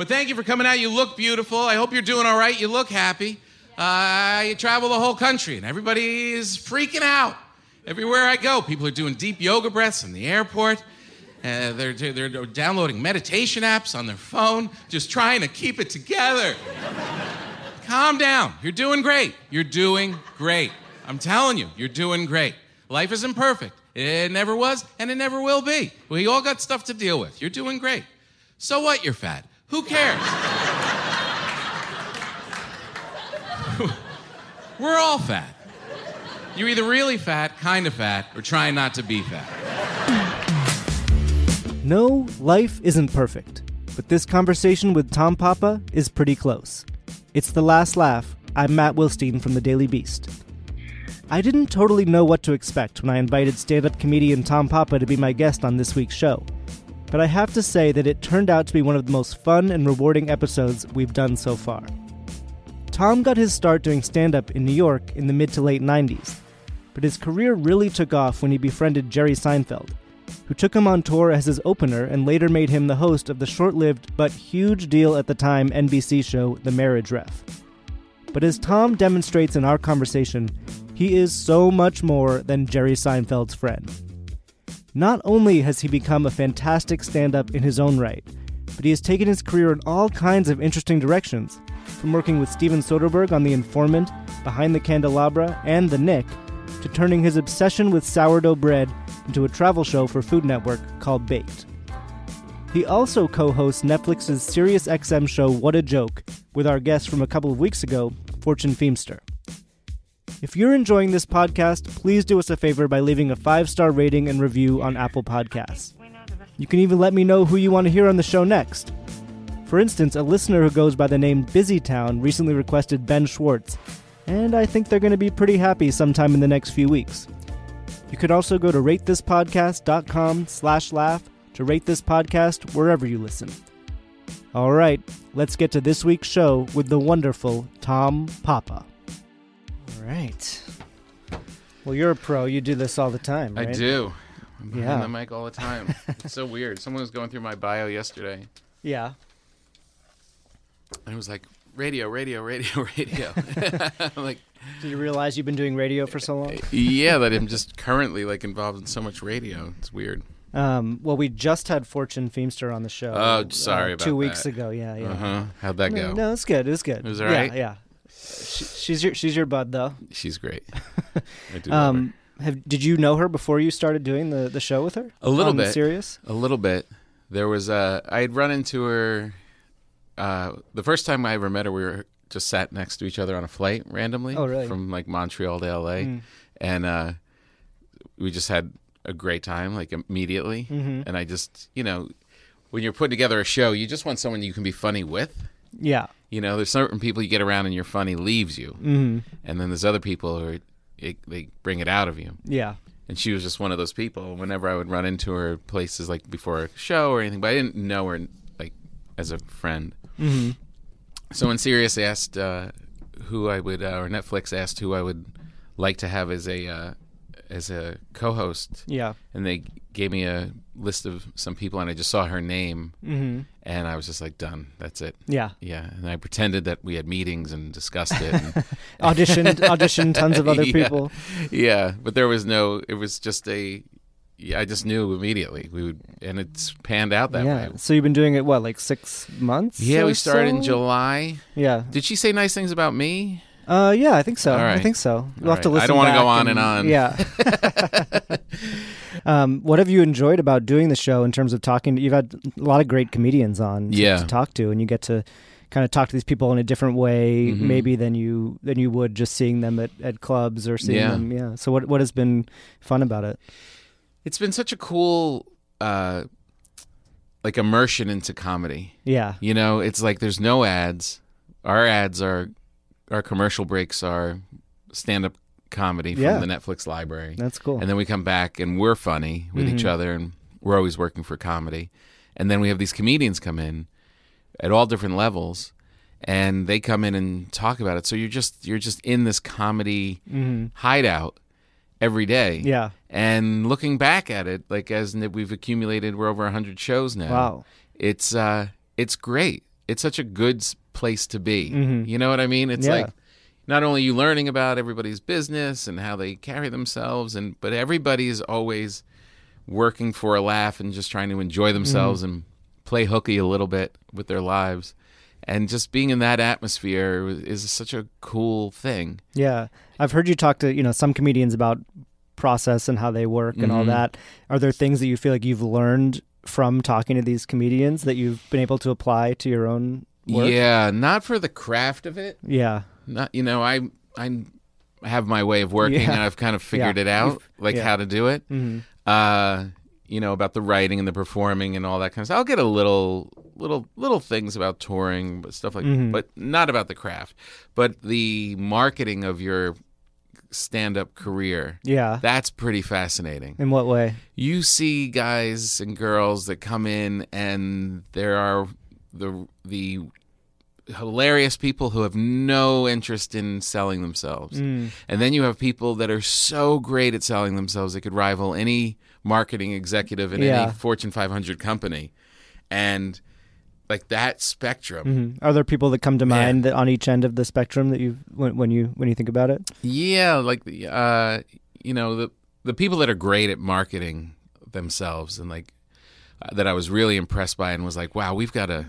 But thank you for coming out. You look beautiful. I hope you're doing all right. You look happy. Uh, you travel the whole country, and everybody is freaking out. Everywhere I go, people are doing deep yoga breaths in the airport. Uh, they're, they're downloading meditation apps on their phone, just trying to keep it together. Calm down. You're doing great. You're doing great. I'm telling you, you're doing great. Life isn't perfect. It never was, and it never will be. We all got stuff to deal with. You're doing great. So what, you're fat? Who cares? We're all fat. You're either really fat, kind of fat, or trying not to be fat. No, life isn't perfect, but this conversation with Tom Papa is pretty close. It's The Last Laugh. I'm Matt Wilstein from The Daily Beast. I didn't totally know what to expect when I invited stand up comedian Tom Papa to be my guest on this week's show, but I have to say that it turned out to be one of the most fun and rewarding episodes we've done so far. Tom got his start doing stand up in New York in the mid to late 90s, but his career really took off when he befriended Jerry Seinfeld, who took him on tour as his opener and later made him the host of the short lived but huge deal at the time NBC show The Marriage Ref. But as Tom demonstrates in our conversation, he is so much more than Jerry Seinfeld's friend. Not only has he become a fantastic stand up in his own right, but he has taken his career in all kinds of interesting directions, from working with Steven Soderbergh on The Informant, Behind the Candelabra, and The Knick, to turning his obsession with sourdough bread into a travel show for Food Network called Baked. He also co hosts Netflix's SiriusXM show What a Joke with our guest from a couple of weeks ago, Fortune Feimster. If you're enjoying this podcast, please do us a favor by leaving a five star rating and review on Apple Podcasts. You can even let me know who you want to hear on the show next. For instance, a listener who goes by the name Busytown recently requested Ben Schwartz, and I think they're going to be pretty happy sometime in the next few weeks. You could also go to ratethispodcast.com slash laugh to rate this podcast wherever you listen. All right, let's get to this week's show with the wonderful Tom Papa. All right. Well, you're a pro. You do this all the time, right? I do. I'm behind Yeah. the mic all the time. it's so weird. Someone was going through my bio yesterday, Yeah. and it was like, radio, radio, radio, radio. I'm like, Did you realize you've been doing radio for so long? yeah, that I'm just currently like involved in so much radio. It's weird. Um, well, we just had Fortune Feimster on the show. Oh, sorry uh, about two weeks that. ago. Yeah, yeah. Uh huh. How'd that No, go? no, it's good. It was good. It was all yeah, right? Yeah, She, she's your she's your bud though. She's great. I do. Um, have did you know her before you started doing the, the show with her? A little bit. Serious? A little bit. There was uh, I had run into her. Uh, the first time I ever met her, we were just sat next to each other on a flight randomly. Oh, really? From like Montreal to L.A. Mm. and uh, we just had a great time like immediately. Mm-hmm. And I just, you know, when you're putting together a show, you just want someone you can be funny with. Yeah. You know, there's certain people you get around and you're funny leaves you, Mm-hmm. and then there's other people who are, it, they bring it out of you. Yeah. And she was just one of those people. Whenever I would run into her places like before a show or anything, but I didn't know her like as a friend. Mm-hmm. So when Sirius asked uh, who I would, uh, or Netflix asked who I would like to have as a uh, as a co-host, Yeah. and they gave me a list of some people, and I just saw her name, Mm-hmm. and I was just like, done. That's it. Yeah. Yeah, and I pretended that we had meetings and discussed it. And, Auditioned auditioned tons of other Yeah. people. yeah, but there was no. It was just a. Yeah, I just knew immediately we would, and it's panned out that way. yeah. way. So you've been doing it what, like six months? Yeah, we started in? July. Yeah. Did she say nice things about me? Uh, yeah, I think so. All I think so. We'll All have to right. listen. I don't wanna go on and on. Yeah. um, what have you enjoyed about doing the show in terms of talking? You've had a lot of great comedians on to, Yeah. to talk to, and you get to kind of talk to these people in a different way, Mhm. maybe than you than you would just seeing them at, at clubs or seeing Yeah. them. Yeah. So what what has been fun about it? It's been such a cool uh, like immersion into comedy. Yeah. You know, it's like there's no ads. Our ads are our commercial breaks are stand up comedy from Yeah. the Netflix library. That's cool. And then we come back and we're funny with each other and we're always working for comedy. And then we have these comedians come in at all different levels and they come in and talk about it. So you're just you're just in this comedy hideout every day. Yeah. And looking back at it, like as we've accumulated, we're over hundred shows now. Wow. It's uh, it's great. It's such a good place to be. You know what I mean? It's Mm-hmm. Yeah. like not only you learning about everybody's business and how they carry themselves, and but everybody is always working for a laugh and just trying to enjoy themselves Mm-hmm. and play hooky a little bit with their lives. And just being in that atmosphere is such a cool thing. Yeah. I've heard you talk to, you know, some comedians about process and how they work and Mm-hmm. all that. Are there things that you feel like you've learned from talking to these comedians that you've been able to apply to your own work? Yeah, not for the craft of it, Yeah. not you know i i have my way of working Yeah. and i've kind of figured Yeah. it out like yeah. how to do it Mhm. uh you know about the writing and the performing and all that kind of stuff i'll get a little little little things about touring but stuff like Mm-hmm. but not about the craft but the marketing of your stand-up career Yeah. that's pretty fascinating In what way? you see guys and girls that come in and there are the the hilarious people who have no interest in selling themselves. And then you have people that are so great at selling themselves they could rival any marketing executive in Yeah. any Fortune 500 company. And like that spectrum. Mhm. Are there people that come to mind that on each end of the spectrum that you when, when you when you think about it? Yeah, like the uh, you know the the people that are great at marketing themselves and like uh, that I was really impressed by and was like, wow, we've got a.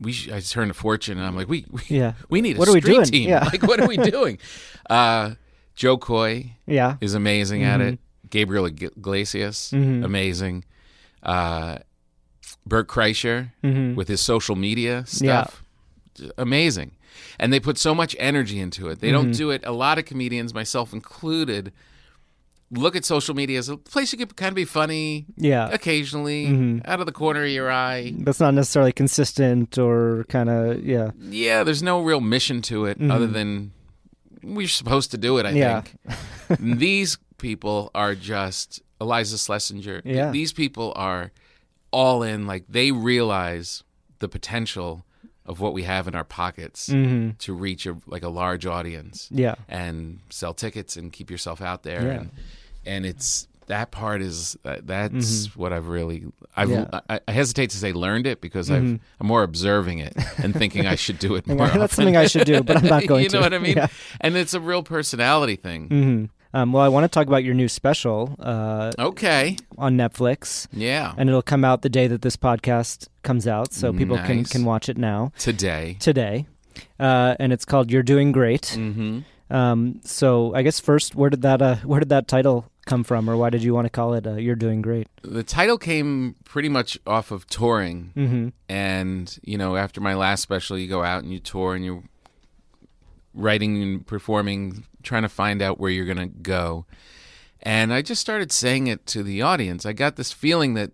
We sh- I turned to Fortune and I'm like, we we, Yeah. we need a What are we doing? team. Yeah. Like, what are we doing? uh, Jo Koy Yeah. is amazing at it. Gabriel Ig- Iglesias, Mhm. amazing. Uh, Bert Kreischer Mhm. with his social media stuff, j- amazing. And they put so much energy into it. They Mm-hmm. don't do it. A lot of comedians, myself included, look at social media as a place you can kind of be funny Yeah. occasionally, Mm-hmm. out of the corner of your eye. That's not necessarily consistent or kind of yeah. Yeah, there's no real mission to it other than we're supposed to do it, I Mm-hmm. Yeah. think. These people are just Iliza Shlesinger. Yeah. These people are all in, like they realize the potential of what we have in our pockets Mm-hmm. to reach a, like a large audience Yeah. and sell tickets and keep yourself out there. Yeah. And, and it's that part is uh, that's what I've really I've Mm-hmm. Yeah. Mm-hmm. I, I hesitate to say learned it because I've I'm more observing it and thinking I should do it more. That's often. something I should do, but I'm not going to. you know to. what I mean? Yeah. And it's a real personality thing. hmm Um, well, I want to talk about your new special uh, Okay. on Netflix, Yeah. and it'll come out the day that this podcast comes out, so people can Nice. can watch it now Today. today. Uh, and it's called "You're Doing Great." Mm-hmm. Um, so I guess first, where did that uh, where did that title come from, or why did you want to call it uh, "You're Doing Great"? The title came pretty much off of touring. Mm-hmm. and you know after my last special you go out and you tour and you're writing and performing trying to find out where you're going to go and i just started saying it to the audience i got this feeling that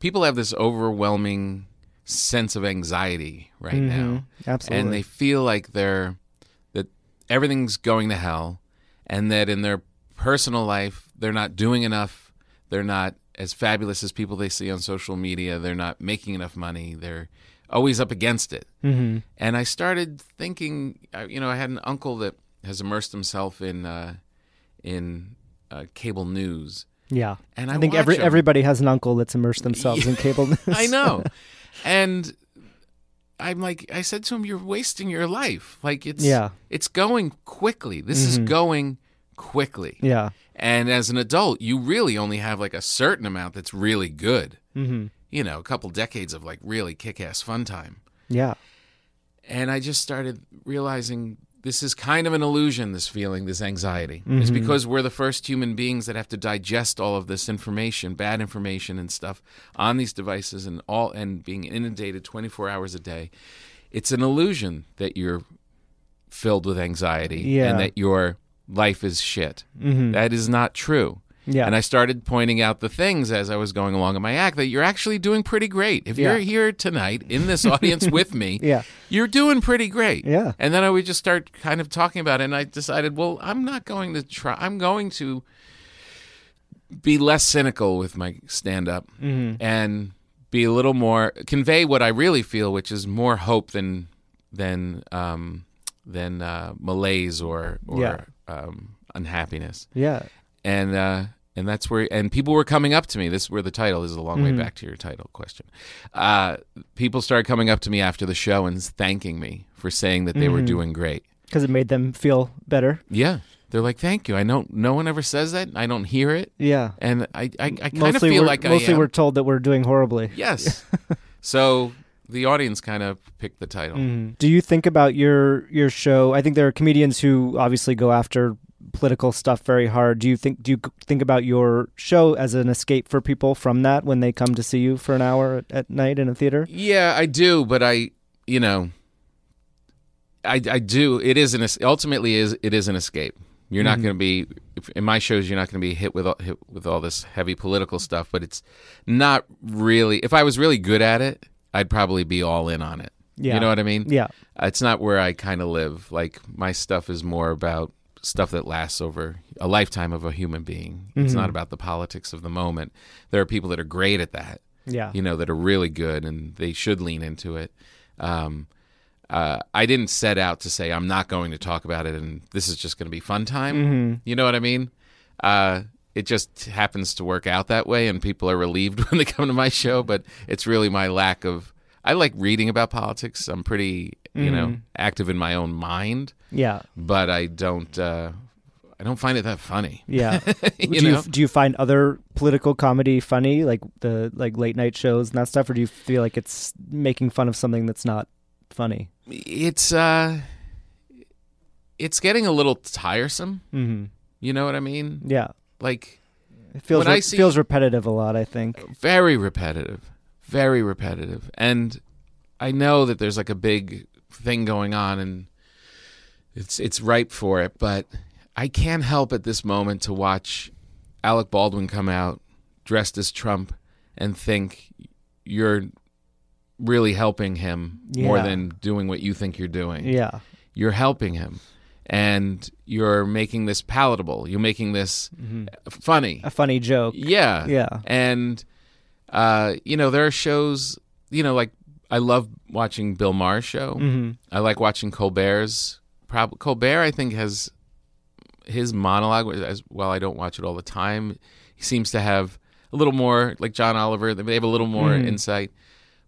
people have this overwhelming sense of anxiety right now Absolutely. and they feel like they're that everything's going to hell and that in their personal life they're not doing enough they're not as fabulous as people they see on social media they're not making enough money they're always up against it hmm and i started thinking you know i had an uncle that has immersed himself in uh, in uh, cable news Yeah. and i, I think every him. everybody has an uncle that's immersed themselves in cable news. I know. and I'm like I said to him, You're wasting your life. Like it's Yeah. it's going quickly. This is going quickly. yeah. And as an adult, you really only have like a certain amount that's really good. hmm You know, a couple decades of like really kick ass fun time. Yeah. And I just started realizing this is kind of an illusion, this feeling, this anxiety. It's because we're the first human beings that have to digest all of this information, bad information and stuff on these devices and all and being inundated 24 hours a day. It's an illusion that you're filled with anxiety Yeah. and that your life is shit. hmm That is not true. Yeah. And I started pointing out the things as I was going along in my act that you're actually doing pretty great. If Yeah. you're here tonight in this audience with me, Yeah. you're doing pretty great. Yeah. And then I would just start kind of talking about it, and I decided, well, I'm not going to try. I'm going to be less cynical with my stand up and be a little more convey what I really feel, which is more hope than than um, than uh, malaise or or Yeah. Um, unhappiness. Yeah. And uh, and that's where and people were coming up to me. This where the title this is a long way back to your title question. Uh, people started coming up to me after the show and thanking me for saying that they were doing great. Because it made them feel better. Yeah. They're like, thank you. I don't. no one ever says that. I don't hear it. Yeah. And I, I, I kind of feel like mostly I am. we're told that we're doing horribly. Yes. so the audience kind of picked the title. Mm-hmm. Do you think about your your show? I think there are comedians who obviously go after political stuff very hard. Do you think do you think about your show as an escape for people from that when they come to see you for an hour at, night in a theater? Yeah, I do, but I, you know, I, I do. It is an ultimately is it is an escape. You're not mm-hmm. going to be in my shows. You're not going to be hit with all, hit with all this heavy political stuff. But it's not really. If I was really good at it, I'd probably be all in on it. Yeah. You know what I mean? Yeah. It's not where I kind of live. Like my stuff is more about stuff that lasts over a lifetime of a human being. It's not about the politics of the moment. There are people that are great at that Yeah. you know, that are really good and they should lean into it. Um, uh, I didn't set out to say I'm not going to talk about it and this is just going to be fun time. You know what I mean? Uh, it just happens to work out that way, and people are relieved when they come to my show. But it's really my lack of. I like reading about politics. I'm pretty, you know, active in my own mind, Yeah. but I don't. Uh, I don't find it that funny. Yeah. You do know? you do you find other political comedy funny, like the like late night shows and that stuff, or do you feel like it's making fun of something that's not funny? it's uh it's getting a little tiresome Mm-hmm. you know what i mean Yeah. Like It feels re- see- feels repetitive a lot. I think. very repetitive very repetitive and i know that there's like a big thing going on and it's it's ripe for it but i can't help at this moment to watch alec baldwin come out dressed as trump and think you're really helping him more than doing what you think you're doing Yeah. you're helping him and you're making this palatable you're making this funny A funny joke. yeah Yeah. and uh you know there are shows you know like i love watching bill maher's show Mm-hmm. i like watching colbert's Prob- colbert i think has his monologue as well i don't watch it all the time he seems to have a little more like john oliver they have a little more Mm. insight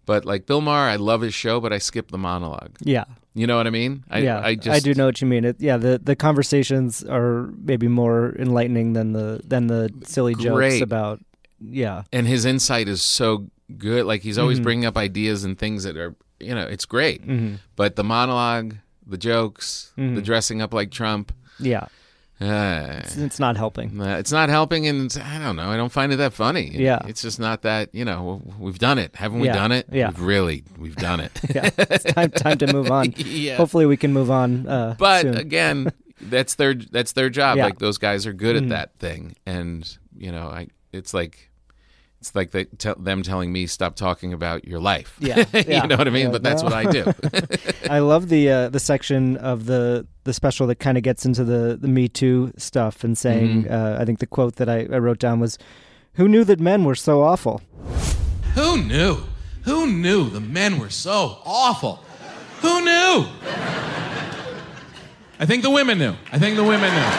but like bill maher i love his show but i skip the monologue Yeah. you know what i mean I, yeah, I just do know what you mean. It, yeah, the the conversations are maybe more enlightening than the than the silly jokes about. Yeah, and his insight is so good. Like he's always Mm-hmm. bringing up ideas and things that are, you know, it's great. But the monologue, the jokes, Mm-hmm. the dressing up like Trump, yeah, uh, it's, it's not helping. uh, it's not helping. And it's, I don't know. I don't find it that funny. Yeah. it's just not that. You know, we've done it, haven't we? Yeah. Done it? Yeah. we've really, we've done it. Yeah, it's time time to move on. Yeah. Hopefully, we can move on. Uh, but soon. again, that's their that's their job. Yeah. Like those guys are good Mm-hmm. at that thing, and you know, I it's like it's like they tell them telling me stop talking about your life. Yeah, yeah. you know what I mean. Yeah, but that's no. what I do. I love the uh, the section of the the special that kind of gets into the the Me Too stuff and saying. Mm-hmm. Uh, I think the quote that I, I wrote down was, "Who knew that men were so awful?" Who knew? Who knew the men were so awful? Who knew? I think the women knew. I think the women knew.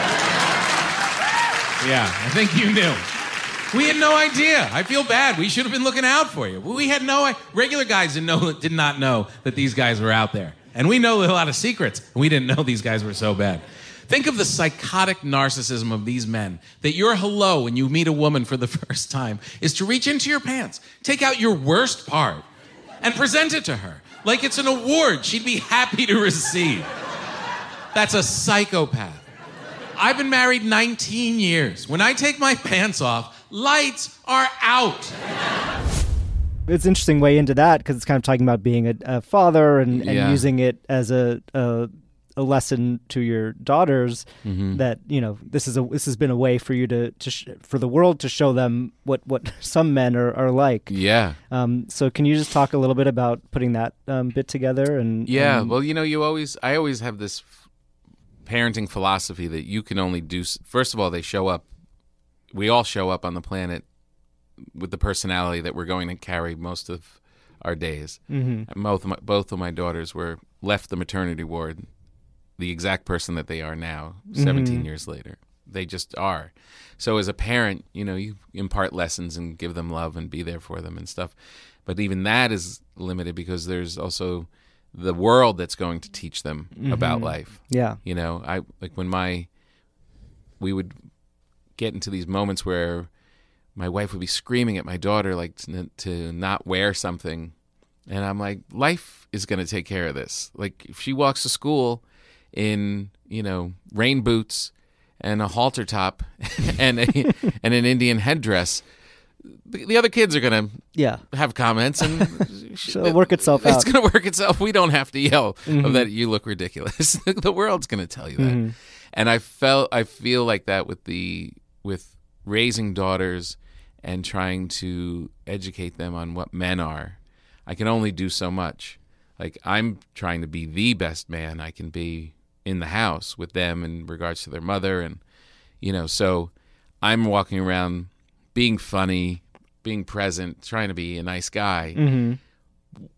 Yeah, I think you knew. We had no idea. I feel bad. We should have been looking out for you. We had no regular guys didn't know did not know that these guys were out there. And we know a lot of secrets. And we didn't know these guys were so bad. Think of the psychotic narcissism of these men that your hello when you meet a woman for the first time is to reach into your pants, take out your worst part, and present it to her like it's an award she'd be happy to receive. That's a psychopath. I've been married 19 years. When I take my pants off, lights are out. It's an interesting way into that because it's kind of talking about being a, a father and, and Yeah. using it as a, a a lesson to your daughters Mm-hmm. that you know this is a this has been a way for you to to sh- for the world to show them what what some men are, are like. Yeah. Um, so can you just talk a little bit about putting that um, bit together and Yeah, and- well, you know, you always, I always have this f- parenting philosophy that you can only do. s- First of all, they show up. We all show up on the planet with the personality that we're going to carry most of our days. Mm-hmm. Both of my, both of my daughters were left the maternity ward, the exact person that they are now, 17 years later. They just are. So as a parent, you know, you impart lessons and give them love and be there for them and stuff. But even that is limited because there's also the world that's going to teach them about life. yeah You know, I like when my we would get into these moments where my wife would be screaming at my daughter like to, to not wear something and I'm like life is going to take care of this. Like if she walks to school in, you know, rain boots and a halter top and a, and an Indian headdress, the, the other kids are going to yeah have comments and It'll work itself it's out. It's going to work itself. We don't have to yell of mm-hmm. that you look ridiculous. the world's going to tell you that. Mm-hmm. And I felt I feel like that with the with raising daughters and trying to educate them on what men are. I can only do so much. Like I'm trying to be the best man I can be in the house with them in regards to their mother and you know, so I'm walking around being funny, being present, trying to be a nice guy mm-hmm.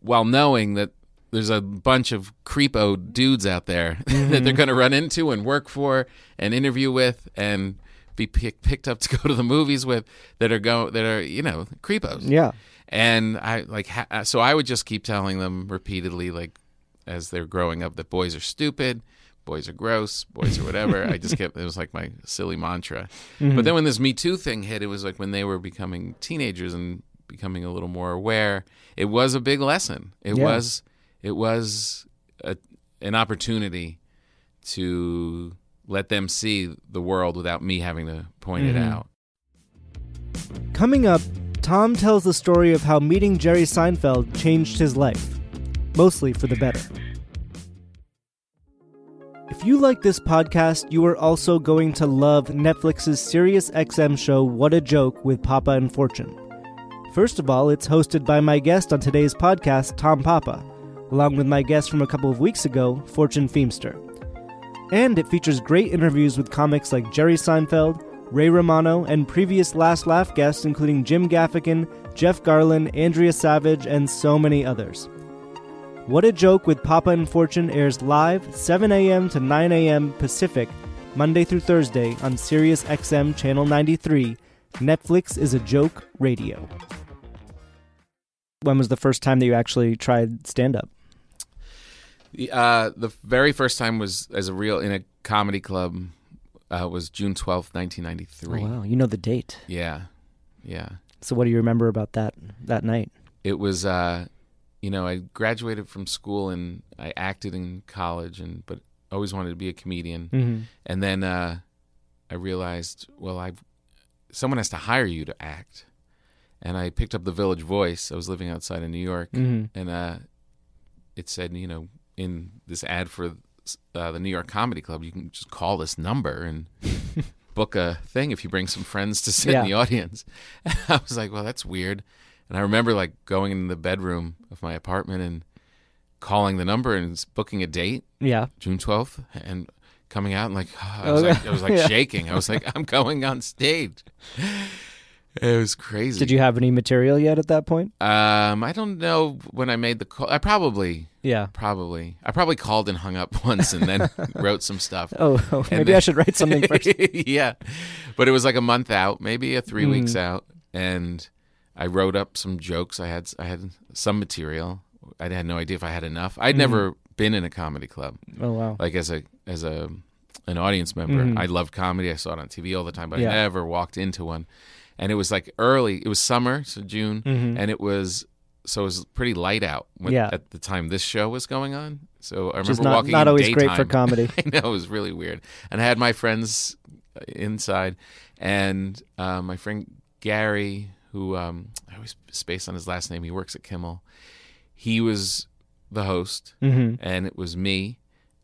while knowing that there's a bunch of creepo dudes out there that they're mm-hmm. going to run into and work for and interview with and be pick, picked up to go to the movies with that are go that are you know creepos. yeah And I like ha- uh, so I would just keep telling them repeatedly like as they're growing up that boys are stupid, boys are gross, boys are whatever. I just kept it was like my silly mantra. Mm-hmm. But then when this Me Too thing hit, it was like when they were becoming teenagers and becoming a little more aware. It was a big lesson. It Yeah. was it was a, an opportunity to let them see the world without me having to point it mm-hmm. out. Coming up, Tom tells the story of how meeting Jerry Seinfeld changed his life, mostly for the better. If you like this podcast, you are also going to love Netflix's Sirius XM show What a Joke with Papa and Fortune. First of all, it's hosted by my guest on today's podcast, Tom Papa, along with my guest from a couple of weeks ago, Fortune Feimster. And it features great interviews with comics like Jerry Seinfeld, Ray Romano, and previous Last Laugh guests including Jim Gaffigan, Jeff Garlin, Andrea Savage, and so many others. What a Joke with Papa and Fortune airs live 7 a.m. to 9 a.m. Pacific, Monday through Thursday on Sirius XM Channel 93. Netflix is a joke radio. When was the first time that you actually tried stand up? The, Uh, the very first time was as a real in a comedy club uh, was June twelfth, nineteen ninety three. Oh, wow, you know the date. Yeah, yeah. So what do you remember about that that night? It was, uh, you know, I graduated from school and I acted in college, and but always wanted to be a comedian. Mm-hmm. And then uh, I realized, well, I someone has to hire you to act. And I picked up the Village Voice. I was living outside of New York, Mhm. and uh, it said, you know, in this ad for uh, the New York Comedy Club, you can just call this number and book a thing if you bring some friends to sit Yeah. in the audience. And I was like, well, that's weird. And I remember like going in the bedroom of my apartment and calling the number and booking a date. Yeah. June twelfth, and coming out and like I was Oh, like, I was like yeah. shaking. I was like, I'm going on stage. It was crazy. Did you have any material yet at that point? Um, I don't know when I made the call. I probably, Yeah. probably, I probably called and hung up once and then wrote some stuff. Oh, oh, maybe I should write something first. yeah, but it was like a month out, maybe a three weeks Mm. out, and I wrote up some jokes. I had I had some material. I had no idea if I had enough. I'd Mm. never been in a comedy club. Oh wow. like as a as a an audience member. I loved comedy. I saw it on TV all the time, but. Yeah. I never walked into one. And it was like early. It was summer, so June, and it was so it was pretty light out when, Mm-hmm. Yeah. at the time this show was going on. So I remember not, walking not in always great for comedy. I know it was really weird. And I had my friends uh, inside, and uh, my friend Gary, who um, I always space on his last name. He works at Kimmel. He was the host, Mm-hmm. and it was me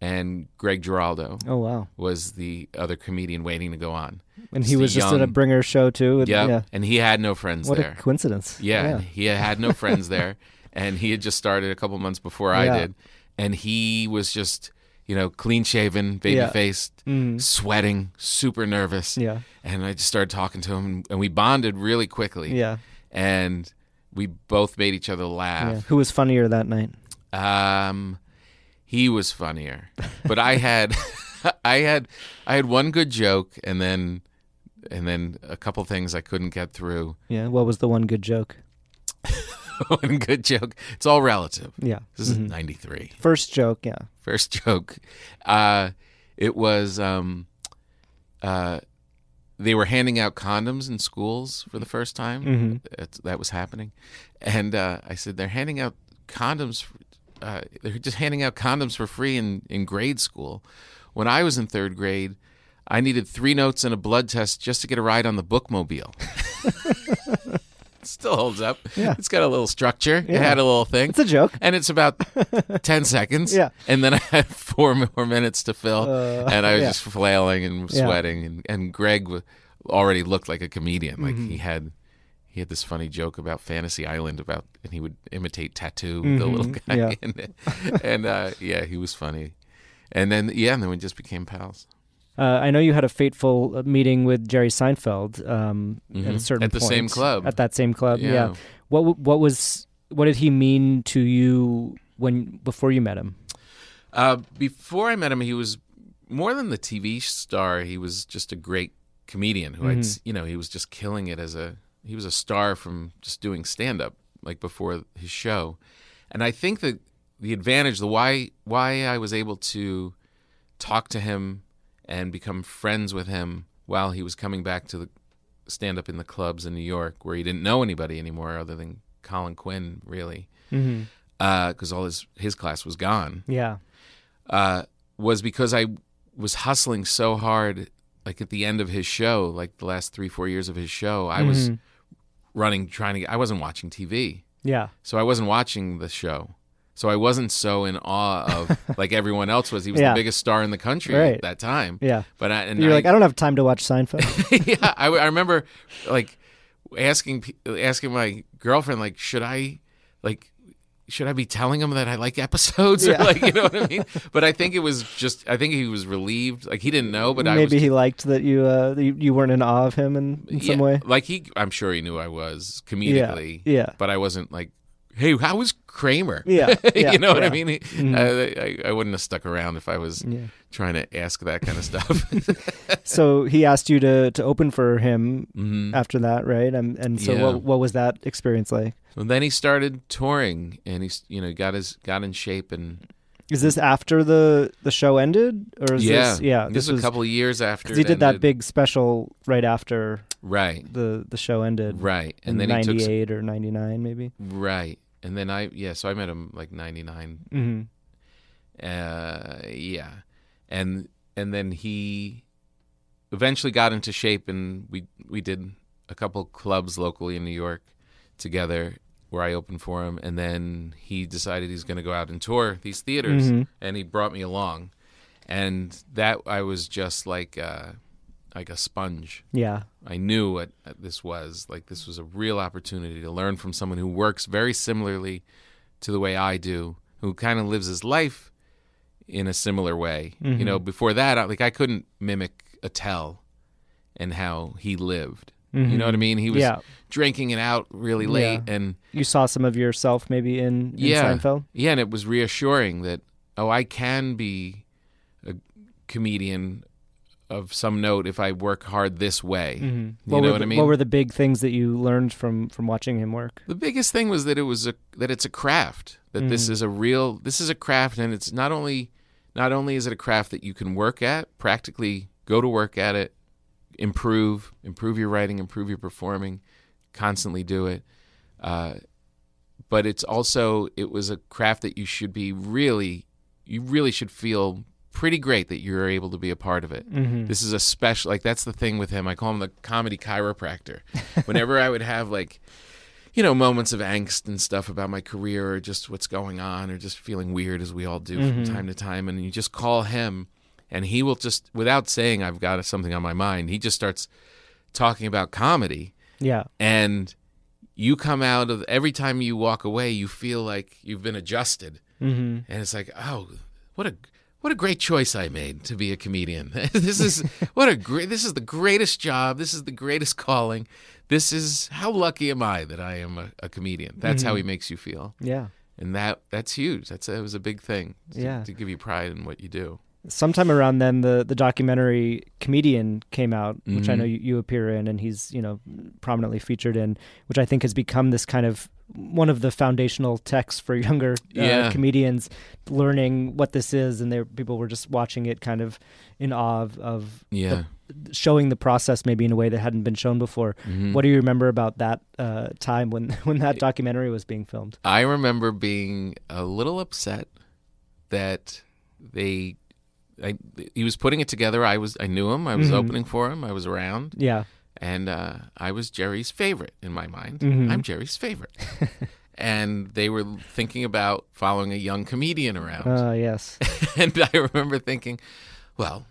and Greg Giraldo Oh wow. was the other comedian waiting to go on. And he Just a was just at a Bringer show too. and- Yep. Yeah. and he had no friends What there. a coincidence. Yeah, he had no friends there, and he had just started a couple months before I did, and he was just you know clean shaven, baby Yeah. faced, sweating, super nervous. Yeah. and I just started talking to him, and, we bonded really quickly. Yeah. and we both made each other Yeah. laugh. Who was funnier that night? Um, he was funnier, but I had, I had, I had one good joke, and then, and then a couple things I couldn't get through. Yeah. What was the one good joke? one good joke. It's all relative. Yeah. This is '93. First joke. Yeah. First joke. Uh, it was um, uh, they were handing out condoms in schools for the first time. That's- that was happening, and uh, I said they're handing out condoms. Uh, they're just handing out condoms for free in in grade school. When I was in third grade, I needed three notes and a blood test just to get a ride on the bookmobile. Still holds up. Yeah. It's got a little structure. It had a little thing. It's a joke. And it's about 10 seconds. Yeah. And then I had four more minutes to fill. and I was yeah. just flailing and Yeah. sweating. And, and Greg already looked like a comedian. Like Mm-hmm. he had. He had this funny joke about Fantasy Island about, and he would imitate Tattoo, the Mm-hmm. little guy, yeah. and, and uh, yeah, he was funny. And then yeah, and then we just became pals. Uh, I know you had a fateful uh, meeting with Jerry Seinfeld um, at a Mhm. certain At the same club. At that same club, yeah. Yeah. What what was what did he mean to you when before you met him? Uh, before I met him, he was more than the TV star. He was just a great comedian who I'd, you know, he was just killing it as a, he was a star from just doing stand up like before his show. And I think that the advantage, the why, why I was able to talk to him and become friends with him while he was coming back to the stand up in the clubs in New York where he didn't know anybody anymore other than Colin Quinn, really. Mm-hmm. Because all his, his class was gone Yeah, uh, was because I was hustling so hard. Like at the end of his show, like the last three four years of his show, I was running trying to. Get, I wasn't watching TV, yeah, so I wasn't watching the show. So I wasn't so in awe of like everyone else was. He was Yeah. the biggest star in the country Right. at that time. yeah. But I, and You're I, like, I don't have time to watch Seinfeld. yeah, I, I remember like asking asking my girlfriend like, should I like should I be telling him that I like episodes Yeah. or like you know what I mean? But I think it was just I think he was relieved. Like he didn't know, but I Maybe he liked that you, uh, you, you weren't in awe of him in, in some way. Like he, I'm sure he knew I was comedically. yeah. But I wasn't like, hey, how was Kramer? Yeah, yeah, you know what I yeah. Mm-hmm. mean? I, I, I wouldn't have stuck around if I was Yeah. trying to ask that kind of stuff. So he asked you to, to open for him after that, right? And and so Mm-hmm. What what was that experience like? and then he started touring, and he's you know got his got in shape and Is this after the the show ended, or is yeah this yeah? This, was a couple of years after because he did that big special right after right the the show ended, right in and then he took ninety eight or ninety nine maybe. right and then I yeah so I met him like 99 hmm uh, yeah, and and then he eventually got into shape, and we we did a couple clubs locally in New York together where I opened for him, and then he decided he's going to go out and tour these theaters, Mhm. and he brought me along, and that I was just like uh, like a sponge. Yeah, I knew what this was. Like this was a real opportunity to learn from someone who works very similarly to the way I do, who kind of lives his life in a similar way. You mm-hmm. know, before that, I, like I couldn't mimic Attell and how he lived. You know mm-hmm. what I mean? He was Yeah. drinking it out really late, Yeah. and you saw some of yourself maybe in, in yeah, Seinfeld. yeah, and it was reassuring that oh, I can be a comedian of some note if I work hard this way. You Mm-hmm. What know were what the, I mean? What were the big things that you learned from from watching him work? The biggest thing was that it was a that it's a craft. That this is a real this is a craft and it's not only not only is it a craft that you can work at, practically go to work at it, improve, improve your writing, improve your performing, constantly do it. Uh, but it's also it was a craft that you should be really you really should feel pretty great that you're able to be a part of it. This is a special like that's the thing with him. I call him the comedy chiropractor. Whenever I would have like you know, moments of angst and stuff about my career or just what's going on or just feeling weird as we all do from time to time. And you just call him and he will just, without saying I've got something on my mind, he just starts talking about comedy. Yeah. And you come out of every time you walk away, you feel like you've been adjusted. Mm-hmm. And it's like, oh, what a what a great choice I made to be a comedian. this is what a great this is the greatest job. This is the greatest calling. This is how lucky am I that I am a, a comedian. That's how he mm-hmm. makes you feel. Yeah. And that that's huge. That's a, it was a big thing to, Yeah. to give you pride in what you do. Sometime around then the the documentary comedian came out which i know you, you appear in and he's you know prominently featured in which i think has become this kind of one of the foundational texts for younger uh, Yeah. comedians learning what this is and there people were just watching it kind of in awe of, of Yeah. the, showing the process maybe in a way that hadn't been shown before Mm-hmm. what do you remember about that uh, time when when that documentary was being filmed I remember being a little upset that they I, he was putting it together. I was I knew him. I was opening for him. I was around. yeah and uh, I was Jerry's favorite in my mind. Mm-hmm. I'm Jerry's favorite. and they were thinking about following a young comedian around. uh, yes and I remember thinking, well,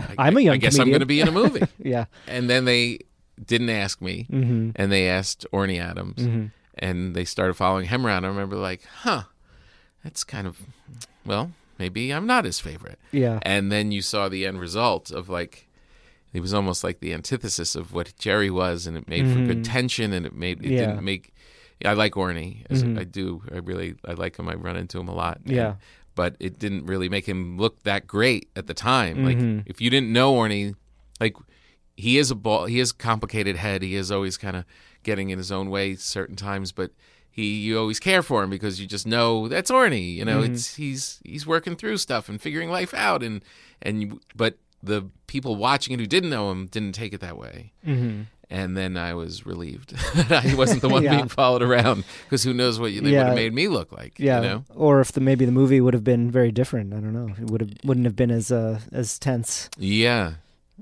I, I'm a young I guess I'm going to be in a movie. yeah and then they didn't ask me, Mm-hmm. and they asked Orny Adams, and they started following him around. I remember like, huh, that's kind of, well, maybe I'm not his favorite. Yeah. And then you saw the end result of like, it was almost like the antithesis of what Jerry was, and it made for good tension, and it made it Mm-hmm. Yeah. Mm-hmm. didn't make. I like Orny, as I do. I really I like him. I run into him a lot. And- Yeah. but it didn't really make him look that great at the time. Mm-hmm. Like if you didn't know Orny, like he is a ball. He is complicated head. He is always kind of getting in his own way certain times, but. He, you always care for him because you just know that's Orny. You know, Mm-hmm. it's he's he's working through stuff and figuring life out, and and you, but the people watching it who didn't know him didn't take it that way. Mm-hmm. And then I was relieved that I wasn't the one Yeah. being followed around because who knows what you, they would have made me look like. Yeah, you know? or if the maybe the movie would have been very different. I don't know. It would have wouldn't have been as uh, as tense. Yeah.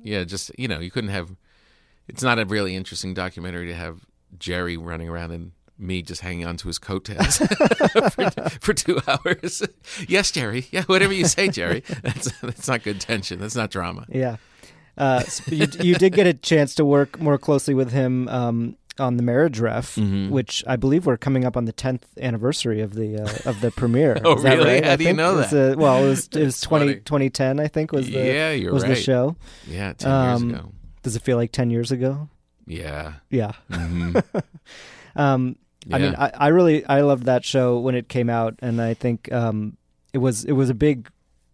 Yeah, just you know, you couldn't have it's not a really interesting documentary to have Jerry running around and me just hanging on to his coattails for, for two hours. yes, Jerry. Yeah, whatever you say, Jerry. That's that's not good tension. That's not drama. Yeah, uh, so you you did get a chance to work more closely with him um, on the Marriage Ref, Mm-hmm. which I believe we're coming up on the tenth anniversary of the uh, of the premiere. Oh, Is that really? right? How I do you know that? well, it was it was 20, 2010, I think was the Yeah, you're was the show. Yeah, ten Um, years ago. Does it feel like ten years ago? Yeah. Yeah. Mhm. Um, I mean, I, I really I loved that show when it came out, and I think um, it was it was a big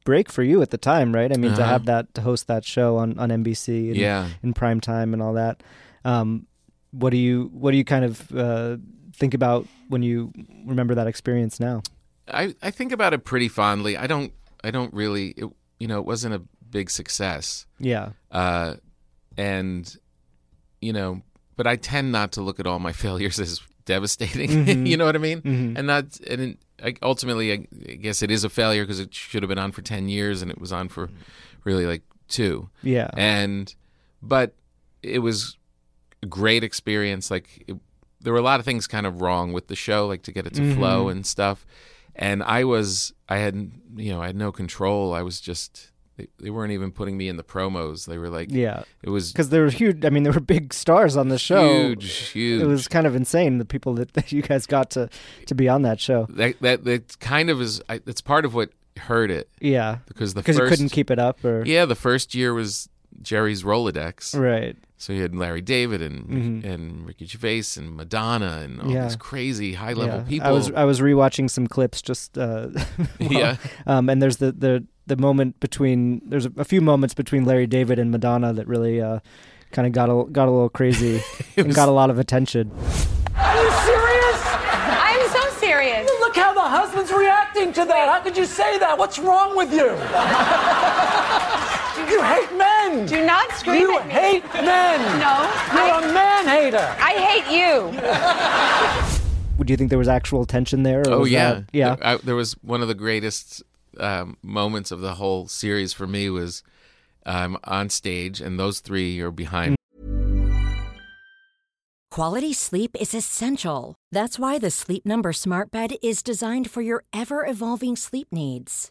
break for you at the time, right? I mean, to Uh-huh. have that to host that show on on NBC, and, Yeah. in prime time and all that. Um, what do you what do you kind of uh, think about when you remember that experience now? I, I think about it pretty fondly. I don't I don't really it, you know, it wasn't a big success. Yeah, uh, and you know, but I tend not to look at all my failures as devastating. Mm-hmm. you know what I mean? And not, and it, I, ultimately, I, I guess it is a failure because it should have been on for ten years, and it was on for really like two. yeah, And but it was a great experience. Like it, there were a lot of things kind of wrong with the show, like to get it to Mm-hmm. flow and stuff. And I was, I had, you know, I had no control. I was just. They, they weren't even putting me in the promos. They were like, yeah. it was Because there were huge. I mean, there were big stars on the show. huge, huge. It was kind of insane the people that, that you guys got to to be on that show. that that that kind of is. I, that's part of what hurt it Yeah, because the because first you couldn't keep it up, or yeah the first year was Jerry's Rolodex. right. So you had Larry David and and Ricky Gervais and Madonna and all Mm-hmm. Yeah. these crazy high level yeah. people. I was I was rewatching some clips just uh, well, Yeah. Um, and there's the the the moment between there's a, a few moments between Larry David and Madonna that really uh, kind of got a got a little crazy and got a lot of attention. Are you serious? I'm so serious. Look how the husband's reacting to that. How could you say that? What's wrong with you? you hate men. Do not scream you at me. You hate men. No, You're I- a man hater. I hate you. Would you think there was actual tension there? Or oh was yeah, that- yeah. There, I, there was one of the greatest um, moments of the whole series for me was um, on stage, and those three are behind Quality sleep is essential. That's why the Sleep Number Smart Bed is designed for your ever evolving sleep needs.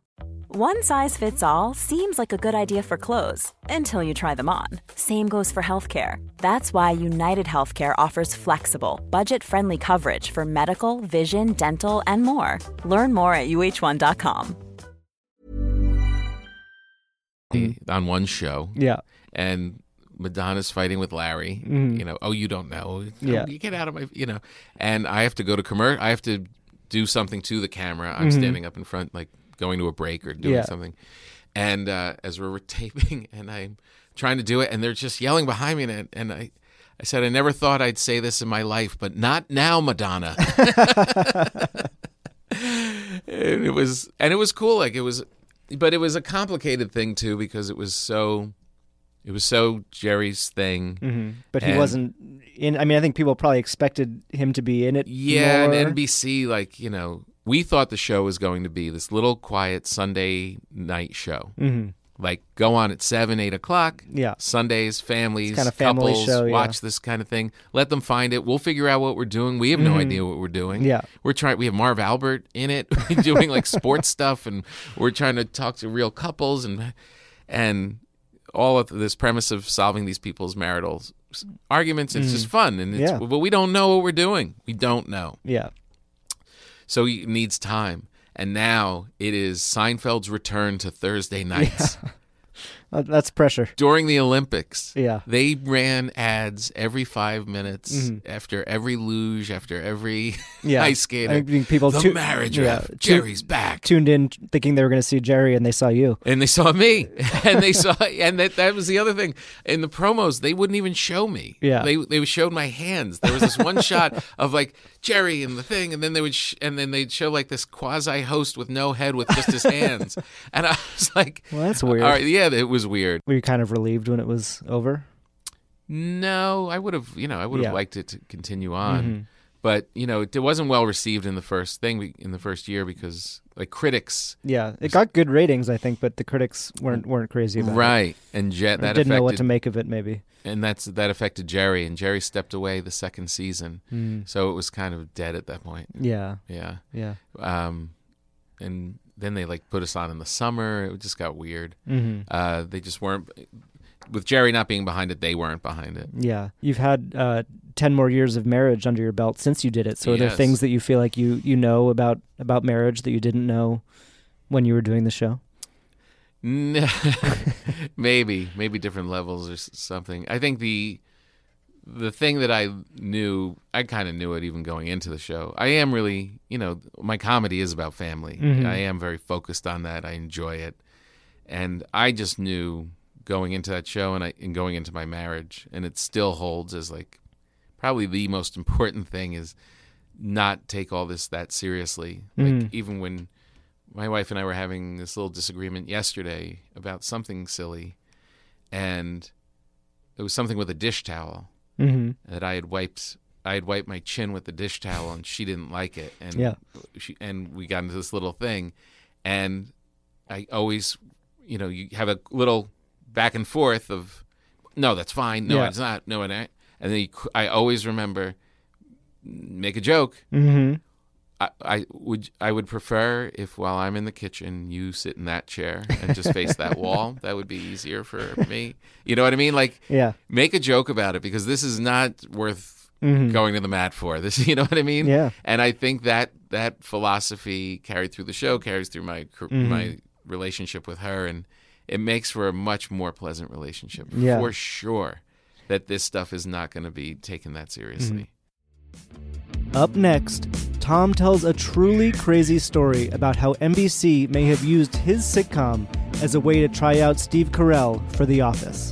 One size fits all seems like a good idea for clothes until you try them on. Same goes for healthcare. That's why United Healthcare offers flexible, budget friendly coverage for medical, vision, dental, and more. Learn more at uh1.com. on one show. Yeah. and Madonna's fighting with Larry. Mhm. You know, oh, you don't know. Yeah. Oh, you get out of my, you know. And I have to go to commercial. I have to do something to the camera. I'm Mhm. standing up in front, like going to a break or doing Yeah. something. And uh, as we're taping, and I'm trying to do it, and they're just yelling behind me, and, and I, I said, I never thought I'd say this in my life, but not now, Madonna. and it was, and it was cool. Like it was, but it was a complicated thing too because it was so, it was so Jerry's thing. hmm But he wasn't in. I mean, I think people probably expected him to be in it. Yeah, more. and NBC, like you know, we thought the show was going to be this little quiet Sunday night show. Mhm. Like go on at seven, eight o'clock. Yeah. Sundays, families, kind of family couples, show, yeah. watch this kind of thing. Let them find it. We'll figure out what we're doing. We have no Mhm. idea what we're doing. Yeah. we're trying. We have Marv Albert in it, doing like sports stuff, and we're trying to talk to real couples and and all of this premise of solving these people's marital arguments. It's just fun, and it's, Yeah. but we don't know what we're doing. We don't know. Yeah. So it needs time. And now it is Seinfeld's return to Thursday nights. Uh, That's pressure. During the Olympics, Yeah. they ran ads every five minutes after every luge, after every Mm-hmm. Yeah. ice skating. I think people the tu- marriage yeah, tu- Jerry's back. Tuned in thinking they were going to see Jerry, and they saw you. and they saw me, and they saw, and that that was the other thing. In the promos, they wouldn't even show me. Yeah. they they showed my hands. There was this one shot of like Jerry and the thing, and then they would, sh- and then they'd show like this quasi host with no head with just his hands, and I was like, Well, that's weird. All right, yeah, it was weird. Were you kind of relieved when it was over? No, I would have, you know, I would have Yeah. Mm-hmm. liked it to continue on. But you know, it wasn't well received in the first thing in the first year because like critics, Yeah, it got good ratings, I think, but the critics weren't weren't crazy about it. right, and Jet that didn't know what to make of it. Maybe. and that's that affected Jerry, and Jerry stepped away the second season, Mm. so it was kind of dead at that point. Yeah. Yeah, Yeah. um, and then they like put us on in the summer. It just got weird. hmm Uh, they just weren't with Jerry not being behind it. They weren't behind it. Yeah. You've had uh, ten more years of marriage under your belt since you did it. So are there things that you feel like you you know about about marriage that you didn't know when you were doing the show? Maybe, maybe different levels or something. I think the the thing that I knew, I kind of knew it even going into the show. I am really, you know, my comedy is about family. Mhm. I am very focused on that. I enjoy it, and I just knew going into that show and I and going into my marriage, and it still holds as like probably the most important thing is not take all this that seriously. Like Mhm. even when my wife and I were having this little disagreement yesterday about something silly, and it was something with a dish towel hmm that I had wiped. I had wiped my chin with the dish towel, and she didn't like it, and Yeah. she and we got into this little thing, and I always, you know, you have a little back and forth of, no, that's fine, no, Yeah. it's not, no, it ain't, and then you, I always remember, make a joke, hmm I, I would I would prefer if while I'm in the kitchen you sit in that chair and just face that wall. That would be easier for me. You know what I mean? Like Yeah. make a joke about it because this is not worth Mhm. going to the mat for. This you know what I mean? Yeah. And I think that that philosophy carried through the show, carries through my Mhm. my relationship with her and it makes for a much more pleasant relationship Yeah. for sure. That this stuff is not going to be taken that seriously. Up next, Tom tells a truly crazy story about how NBC may have used his sitcom as a way to try out Steve Carell for The Office.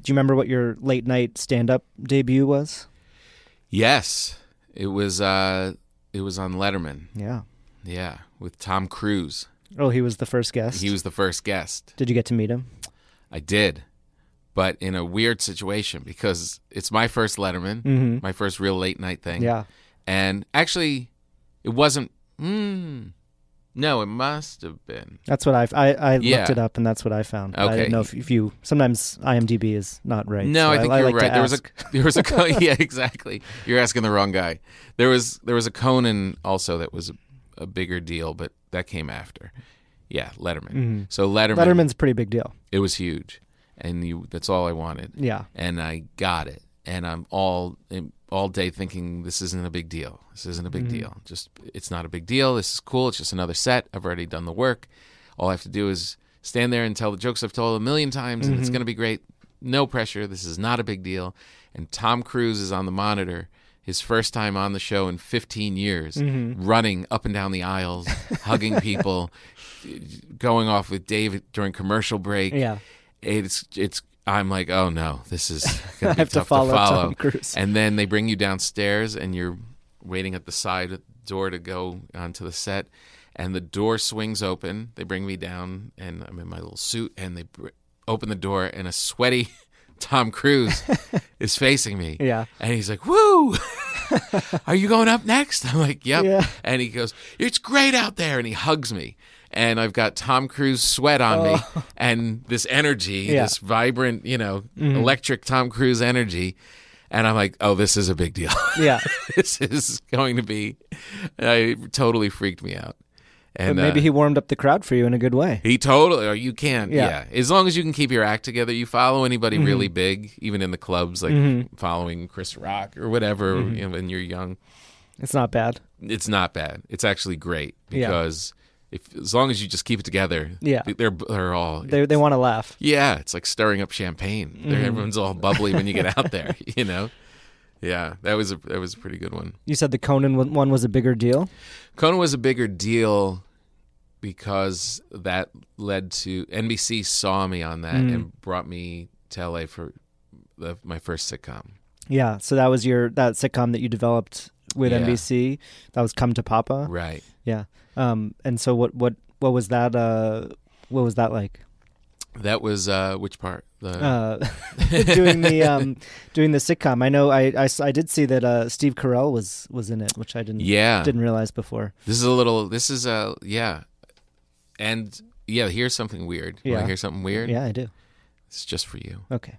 Do you remember what your late night stand up debut was? Yes, it was. Uh, it was on Letterman. Yeah. Yeah, with Tom Cruise. Oh, he was the first guest. He was the first guest. Did you get to meet him? I did, but in a weird situation because it's my first Letterman, Mhm. my first real late night thing. Yeah. and actually, it wasn't. Mm, no, it must have been. That's what I've, I I Yeah. looked it up and that's what I found. I Okay. didn't know if, if you sometimes IMDb is not right. No, so I think you're like right. There was a there was a yeah, exactly. You're asking the wrong guy. There was there was a Conan also that was a, a bigger deal, but that came after. Yeah, Letterman. Mhm. So Letterman Letterman's a pretty big deal. It was huge, and you that's all I wanted. Yeah. and I got it, and I'm all all day thinking this isn't a big deal. This isn't a big Mhm. deal. Just it's not a big deal. This is cool. It's just another set. I've already done the work. All I have to do is stand there and tell the jokes I've told a million times, and it's Mhm. going to be great. No pressure. This is not a big deal. And Tom Cruise is on the monitor. His first time on the show in 15 years, Mhm. running up and down the aisles, hugging people, going off with David during commercial break. Yeah. It's it's I'm like, oh no, this is gonna I be have to follow to Tom follow. Cruise. And then they bring you downstairs, and you're waiting at the side door to go onto the set, and the door swings open. They bring me down, and I'm in my little suit, and they br- open the door, and a sweaty Tom Cruise is facing me. Yeah. and he's like, "Woo." Are you going up next? I'm like, yep. Yeah. And he goes, It's great out there. And he hugs me. And I've got Tom Cruise sweat on me Oh. and this energy, Yeah. this vibrant, you know, Mhm. electric Tom Cruise energy. And I'm like, oh, this is a big deal. Yeah. this is going to be. I totally freaked me out. And but maybe uh, he warmed up the crowd for you in a good way. he totally, or you can, Yeah. yeah. As long as you can keep your act together, you follow anybody Mhm. really big, even in the clubs, like Mhm. following Chris Rock or whatever, Mhm. you know, when you're young. It's not bad. It's not bad. It's actually great Yeah. If as long as you just keep it together, Yeah. they're they're all They they want to laugh. yeah. It's like stirring up champagne. Mhm. Everyone's all bubbly when you get out there, you know. Yeah, that was a that was a pretty good one. You said the Conan one one was a bigger deal. Conan was a bigger deal because that led to NBC saw me on that Mm. and brought me to LA for the, my first sitcom. Yeah. So that was your that sitcom that you developed with Yeah. NBC. That was Come to Papa. Right. Yeah. Um. And so what what what was that? Uh. What was that like? That was uh, which part? The Uh, doing the um doing the sitcom. I know I I did see that uh Steve Carell was was in it, which I didn't Yeah. didn't realize before. This is a little. This is a yeah, and yeah. Here's something weird. Yeah. Want to hear something weird? Yeah, I do. It's just for you. Okay.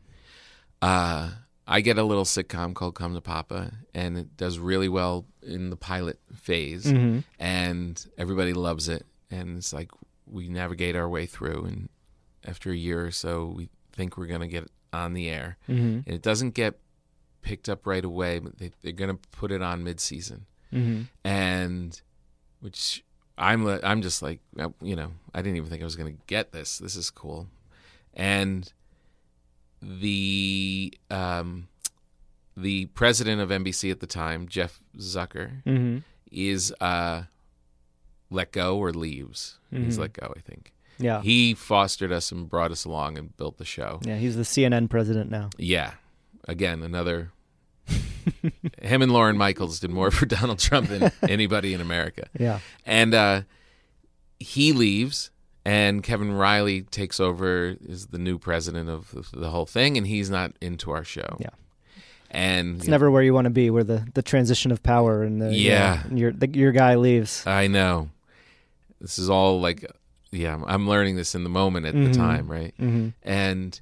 Uh, I get a little sitcom called Come to Papa, and it does really well in the pilot phase, Mhm. and everybody loves it. And it's like we navigate our way through, and after a year or so, we think we're gonna get on the air, Mhm. and it doesn't get picked up right away. But they, they're gonna put it on mid-season, Mhm. and which I'm I'm just like uh, you know I didn't even think I was gonna get this. This is cool, and the um, the president of NBC at the time, Jeff Zucker, Mhm. is uh, let go or leaves. He's Mhm. let go, I think. Yeah. he fostered us and brought us along and built the show. Yeah, he's the CNN president now. Yeah. Again, another. him and Lorne Michaels did more for Donald Trump than anybody in America. Yeah. And uh, he leaves, and Kevin Reilly takes over as the new president of the, whole thing, and he's not into our show. Yeah. And It's never where you want to be, where the, the transition of power and the Yeah. and your the, your guy leaves. I know. This is all like, yeah, I'm- learning this in the moment at Mhm. the time, right? Mhm. And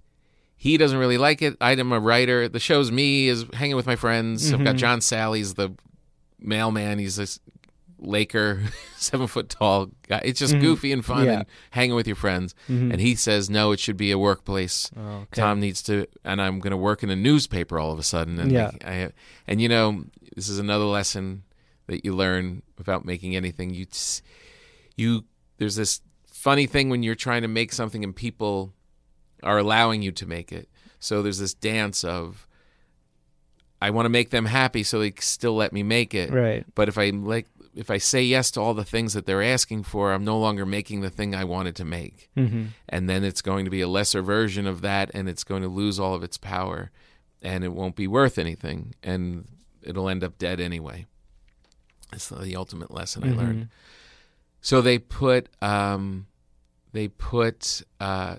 he doesn't really like it. I'm a writer. The show's me is hanging with my friends. I've got Mhm. John Salley's the mailman. He's this Laker, seven foot tall guy. It's just Mhm. goofy and fun Yeah. and hanging with your friends. Mhm. And he says, no, it should be a workplace. Oh, okay. Tom needs to, and I'm going to work in a newspaper all of a sudden. And Yeah. I, I, and you know, this is another lesson that you learn about making anything. You, you, there's this funny thing when you're trying to make something and people are allowing you to make it. So there's this dance of, I want to make them happy, so they still let me make it. Right. But if I like if I say yes to all the things that they're asking for, I'm no longer making the thing I wanted to make. Mm-hmm. And then it's going to be a lesser version of that and it's going to lose all of its power and it won't be worth anything and it'll end up dead anyway. That's the ultimate lesson I learned. So they put um, they put uh,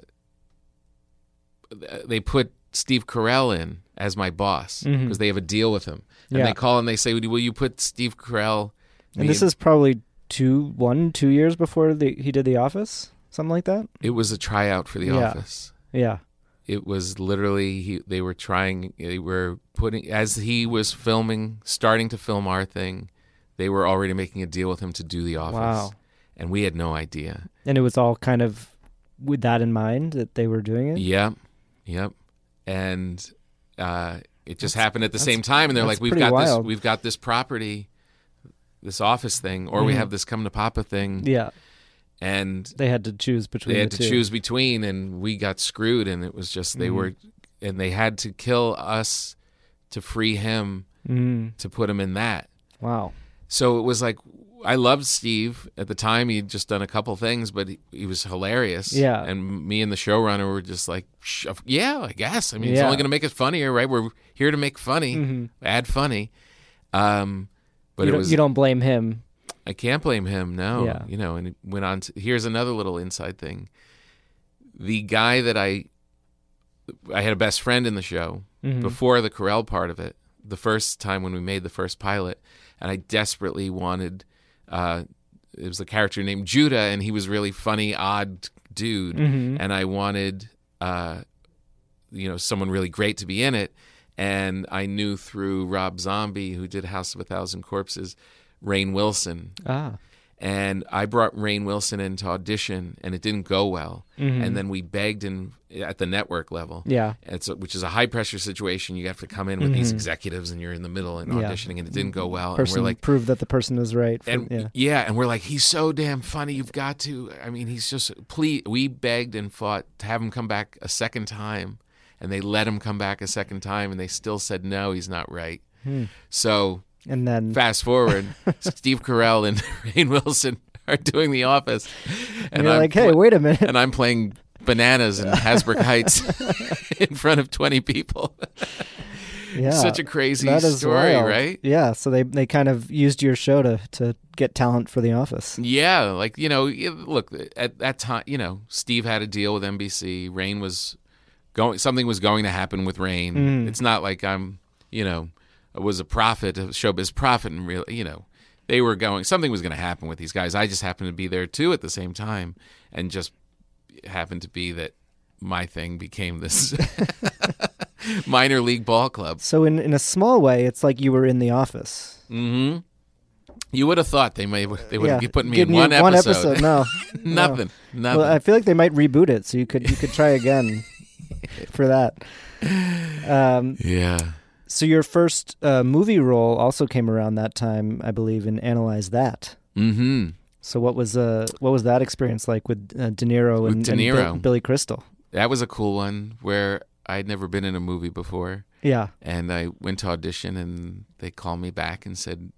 they put Steve Carell in as my boss because they have a deal with him. And Yeah. they call and they say, "Will you put Steve Carell?" And this is probably two, one, two years before the, he did The Office, something like that. it was a tryout for The Yeah. Office. Yeah. It was literally he, they were trying they were putting as he was filming starting to film our thing, they were already making a deal with him to do The Office. Wow. And we had no idea. And it was all kind of with that in mind that they were doing it. Yep, yep. And uh, it just That's- happened at the same time, and they're like, "We've got wild. this. We've got this property, this office thing, or we Mhm. have this come to Papa thing." Yeah. And They had to choose between they had the to two. choose between, and we got screwed. And it was just they Mhm. were, and they had to kill us to free him Mm. to put him in that. Wow. So it was like I loved Steve at the time. He'd just done a couple things, but he, he was hilarious. Yeah. And me and the showrunner were just like, yeah, I guess. I mean, it's only going to make it funnier, right? We're here to make funny, Mhm. add funny. Um, but you, don't, was you don't blame him. I can't blame him. No, Yeah. you know, and it went on. To, here's another little inside thing. The guy that I, I had a best friend in the show Mhm. before the Carell part of it. The first time when we made the first pilot, and I desperately wanted. Uh, it was a character named Judah, and he was really funny, odd dude, Mhm. and I wanted, uh, you know, someone really great to be in it. And I knew through Rob Zombie, who did House of a Thousand Corpses, Rainn Wilson, Ah. and I brought Rainn Wilson in to audition, and it didn't go well. Mhm. And then we begged him at the network level, Yeah. it's a, which is a high pressure situation. You have to come in with these Mhm. executives, and you're in the middle and Yeah. auditioning, and it didn't go well. Person and we're like, prove that the person is right. For, and yeah. and we're like, he's so damn funny. You've got to. I mean, he's just. Please, we begged and fought to have him come back a second time, and they let him come back a second time, and they still said no, he's not right. Hmm. So And then fast forward, Steve Carell and Rainn Wilson are doing The Office, and I'm like, hey, wait a minute. and I'm playing bananas in Hasbrouck Heights in front of 20 people. yeah. Such a crazy story, wild. right? Yeah. So they they kind of used your show to to get talent for The Office. Yeah, like you know, look at that time. You know, Steve had a deal with NBC. Rainn was going. Something was going to happen with Rainn. Mm. It's not like I'm, you know, was a prophet, a showbiz prophet, and real. You know, they were going. Something was going to happen with these guys. I just happened to be there too at the same time, and just happened to be that my thing became this minor league ball club. So in in a small way, it's like you were in The Office. hmm You would have thought they may they would yeah. have be putting me in one episode. One episode. No. no. Nothing. Nothing. Well, I feel like they might reboot it, so you could you could try again for that. Um, yeah. so your first uh, movie role also came around that time, I believe, in Analyze That. Mm-hmm. So what was uh what was that experience like with uh, De Niro With and, De and Bill- Billy Crystal? That was a cool one where I'd never been in a movie before. Yeah. And I went to audition and they called me back and said,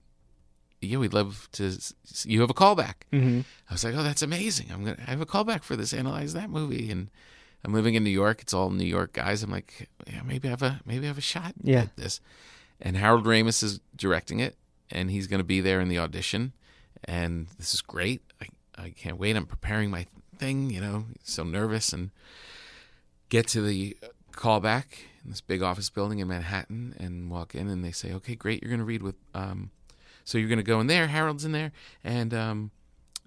Yeah, we'd love to. s- You have a callback. hmm I was like, Oh, that's amazing. I'm gonna I have a callback for this. Analyze that movie. And I'm living in New York. It's all New York guys. I'm like, Yeah, maybe I have a maybe I have a shot Yeah. at this. And Harold Ramis is directing it, and he's going to be there in the audition. And this is great. I I can't wait. I'm preparing my thing. You know, so nervous and get to the callback in this big office building in Manhattan and walk in and they say, okay, great, you're going to read with, um, so you're going to go in there, Harold's in there, and um,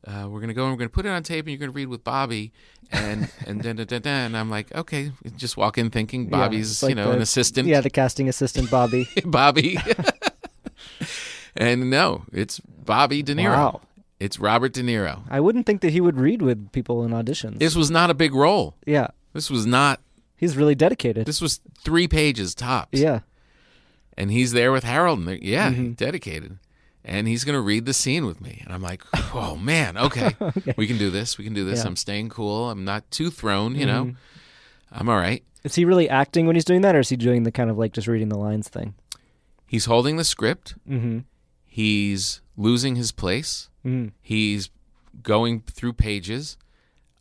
uh, we're going to go and we're going to put it on tape and you're going to read with Bobby. And, and, then, and I'm like, okay, just walk in thinking Bobby's, it's like you know, the- an assistant. Yeah, the casting assistant Bobby. Bobby. and no, it's Bobby De Niro. Wow. It's Robert De Niro. I wouldn't think that he would read with people in auditions. This was not a big role. yeah, This was not, he's really dedicated. this was three pages tops. yeah. and he's there with Harold, and they're- yeah, Mm-hmm. dedicated, and he's gonna read the scene with me, and I'm like, oh man, okay, we can do this, we can do this. Yeah. Mm-hmm. I'm staying cool. I'm not too thrown, you know. I'm all right. Is he really acting when he's doing that, or is he doing the kind of like just reading the lines thing? He's holding the script. Mm-hmm. He's losing his place. Mm. He's going through pages.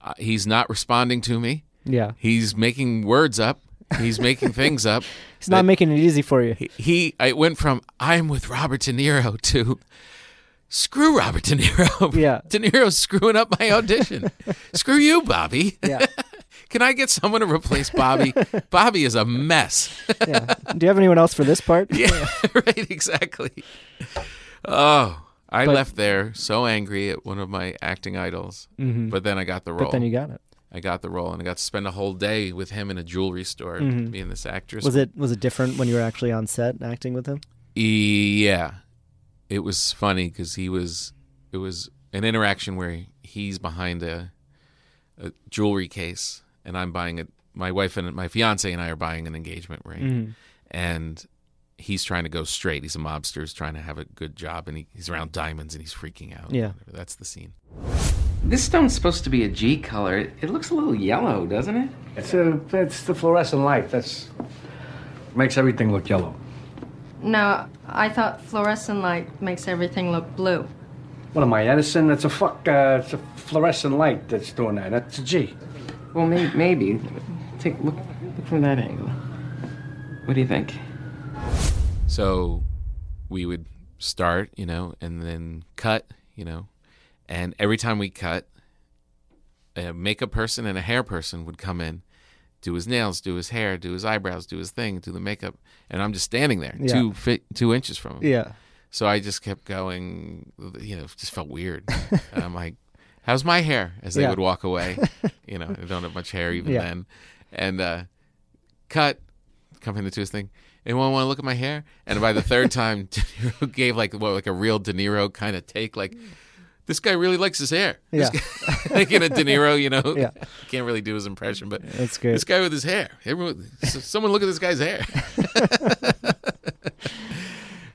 Uh, he's not responding to me. Yeah. He's making words up. He's making things up. He's not making it easy for you. he, he I went from I'm with Robert De Niro to screw Robert De Niro. Yeah. De Niro's screwing up my audition. screw you, Bobby. Yeah. Can I get someone to replace Bobby? Bobby is a mess. yeah. Do you have anyone else for this part? yeah, right, exactly. Oh, I But- left there so angry at one of my acting idols, but then I got the role. Mm-hmm. But then you got it. I got the role, and I got to spend a whole day with him in a jewelry store, being this actress. Mm-hmm. Was it was it different when you were actually on set acting with him? Yeah, it was funny because he was. It was an interaction where he's behind a, a jewelry case, and I'm buying it. My wife and my fiance and I are buying an engagement ring, Mm-hmm. and he's trying to go straight. He's a mobster. He's trying to have a good job, and he, he's around diamonds, and he's freaking out. Yeah. that's the scene. This stone's supposed to be a G color. It, it looks a little yellow, doesn't it? It's, a, it's the fluorescent light. That's makes everything look yellow. No, I thought fluorescent light makes everything look blue. What am I, Edison? It's a fuck. Uh, it's a fluorescent light that's doing that. That's a G. Well, may, maybe. Take look, look from that angle. What do you think? So we would start, you know, and then cut, you know, and every time we cut, a makeup person and a hair person would come in, do his nails, do his hair, do his eyebrows, do his thing, do the makeup, and I'm just standing there, Yeah. two fit, two inches from him. Yeah. So I just kept going, you know, just felt weird. and I'm like, how's my hair? As they Yeah. would walk away. you know, I don't have much hair even Yeah. then. And uh, cut, come in to do his thing. Anyone want to look at my hair? And by the third time, De Niro gave like what, like a real De Niro kind of take, like, this guy really likes his hair. Yeah. in a De Niro, you know, Yeah. can't really do his impression, but That's great. this guy with his hair. Everyone, someone look at this guy's hair.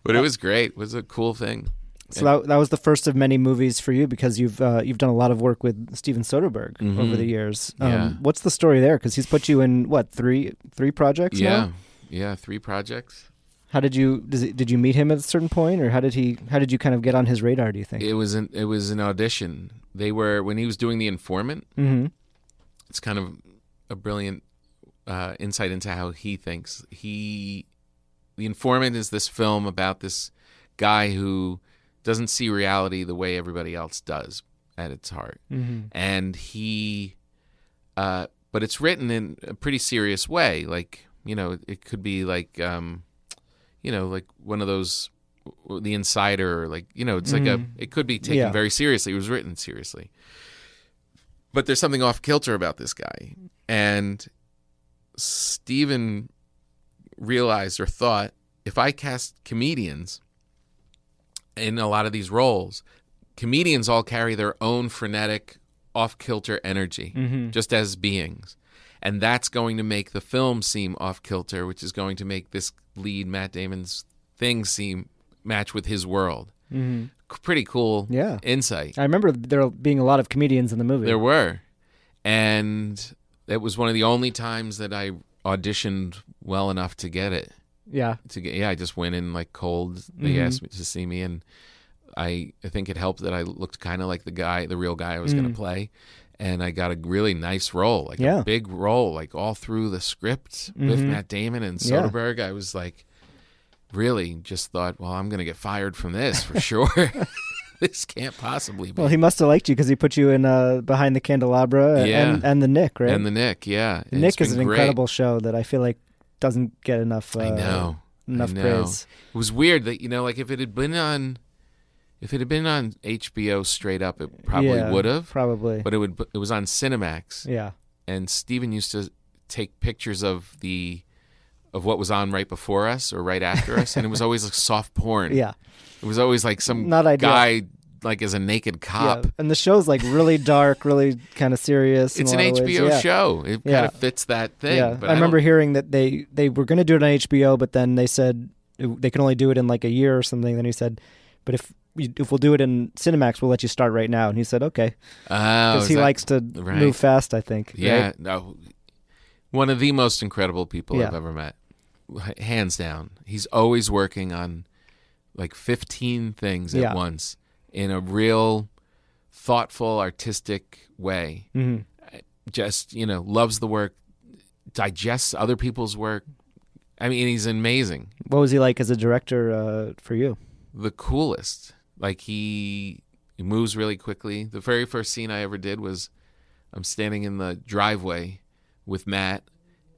but it was great. It was a cool thing. So that, that was the first of many movies for you because you've uh, you've done a lot of work with Steven Soderbergh over the years. Um, Mm-hmm. Yeah. What's the story there? Because he's put you in what three three projects Yeah, now? yeah, three projects. How did you does it, did you meet him at a certain point, or how did he how did you kind of get on his radar? Do you think? It was an it was an audition. They were when he was doing the informant. mm-hmm. It's kind of a brilliant uh, insight into how he thinks. He, the informant, is this film about this guy who doesn't see reality the way everybody else does at its heart, Mm-hmm. and he, uh, but it's written in a pretty serious way. Like you know, it could be like, um, you know, like one of those, the Insider, like you know, it's like a, mm. it could be taken Yeah. very seriously. It was written seriously, but there's something off kilter about this guy, and Steven realized or thought if I cast comedians in a lot of these roles, comedians all carry their own frenetic, off kilter energy, mm-hmm. just as beings. And that's going to make the film seem off kilter, which is going to make this lead, Matt Damon's thing, seem match with his world. Mm-hmm. Pretty cool Yeah. insight. I remember there being a lot of comedians in the movie. There were. And it was one of the only times that I auditioned well enough to get it. yeah, To get yeah, I just went in like cold. They Mm-hmm. asked me to see me and I I think it helped that I looked kind of like the guy, the real guy I was going to play. And I got a really nice role, like. Yeah. a big role, like all through the script with Matt Damon and Mm-hmm. Yeah. Soderbergh. I was like, really just thought, well, I'm going to get fired from this for sure. this can't possibly be. Well, he must have liked you because he put you in uh, behind the candelabra and, Yeah. and, and the Knick, right? And the Knick, yeah. The Knick is an great. incredible show that I feel like doesn't get enough. Uh, I know. enough I know. praise. It was weird that you know, like if it had been on, if it had been on HBO straight up, it probably Yeah, would have. Probably. But it would. It was on Cinemax, yeah. and Steven used to take pictures of the of what was on right before us or right after us, and it was always like soft porn. Yeah. It was always like some Not ideal. guy like as a naked cop. Yeah. And the show's like really dark, really kind of serious. It's an lot of ways. HBO Yeah. show. It Yeah. kind of fits that thing. Yeah, But I remember hearing that they they were going to do it on HBO, but then they said it- they can only do it in like a year or something. Then he said, "But if if we'll do it in Cinemax, we'll let you start right now." And he said, "Okay," Oh, because is he that- likes to right. move fast. I think. Yeah, right? no, one of the most incredible people I've ever met, hands down. He's always working on like 15 things Yeah. at once in a real thoughtful, artistic way. Mhm. Just, you know, loves the work, digests other people's work. I mean, he's amazing. What was he like as a director uh, for you? The coolest. Like he, he moves really quickly. The very first scene I ever did was I'm standing in the driveway with Matt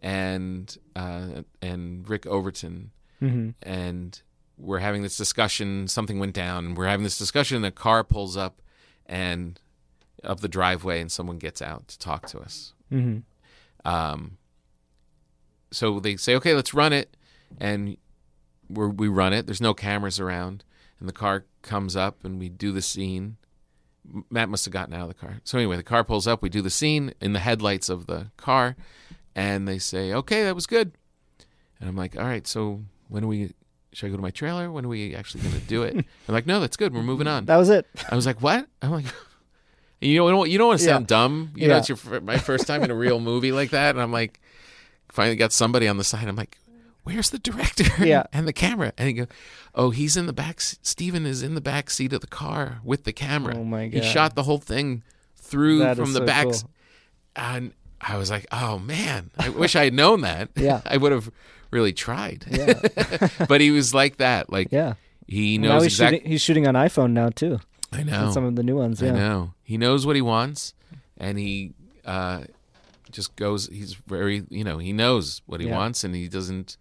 and uh, and Rick Overton, Mhm. and we're having this discussion. Something went down, and we're having this discussion. And a car pulls up, and up the driveway, and someone gets out to talk to us. hmm Um, so they say, okay, let's run it. And we're, we run it. There's no cameras around. And the car comes up and we do the scene. Matt must have gotten out of the car. So anyway, the car pulls up. We do the scene in the headlights of the car. And they say, okay, that was good. And I'm like, all right, so when are we, should I go to my trailer? When are we actually going to do it? They're like, no, that's good. We're moving on. That was it. I was like, "What?" I'm like, "You know, you don't want to sound Yeah. dumb. You know, it's your my first time in a real movie like that." And I'm like, finally got somebody on the side. I'm like, "Where's the director Yeah. and the camera?" And he goes, "Oh, he's in the back. Steven is in the back seat of the car with the camera. Oh, my god! He shot the whole thing through That from the so back." cool. And I was like, "Oh man, I wish I had known that. Yeah. I would have really tried." Yeah. but he was like that. Like, Yeah. he now knows he's exactly. shooting. He's shooting on iPhone now too. I know. some of the new ones. Yeah. I know. He knows what he wants, and he uh, just goes. He's very, you know, he knows what he Yeah. wants, and he doesn't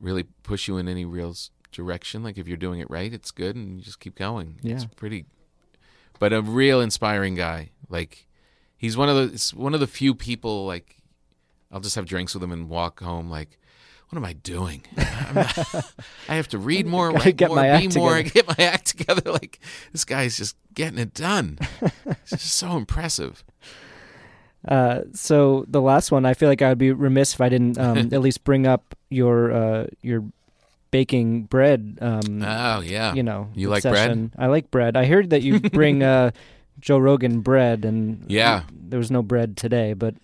really push you in any real direction. Like if you're doing it right, it's good, and you just keep going. Yeah. It's pretty. But a real inspiring guy. Like he's one of the it's one of the few people. Like I'll just have drinks with him and walk home. Like. What am I doing? Not, I have to read more, write get more, my be act more, together. get my act together. Like this guy's just getting it done. it's just so impressive. Uh, so the last one, I feel like I would be remiss if I didn't um, at least bring up your uh, your baking bread. Um, Oh yeah, you know, you like bread? I like bread. I heard that you bring uh, Joe Rogan bread, and Yeah. there was no bread today, but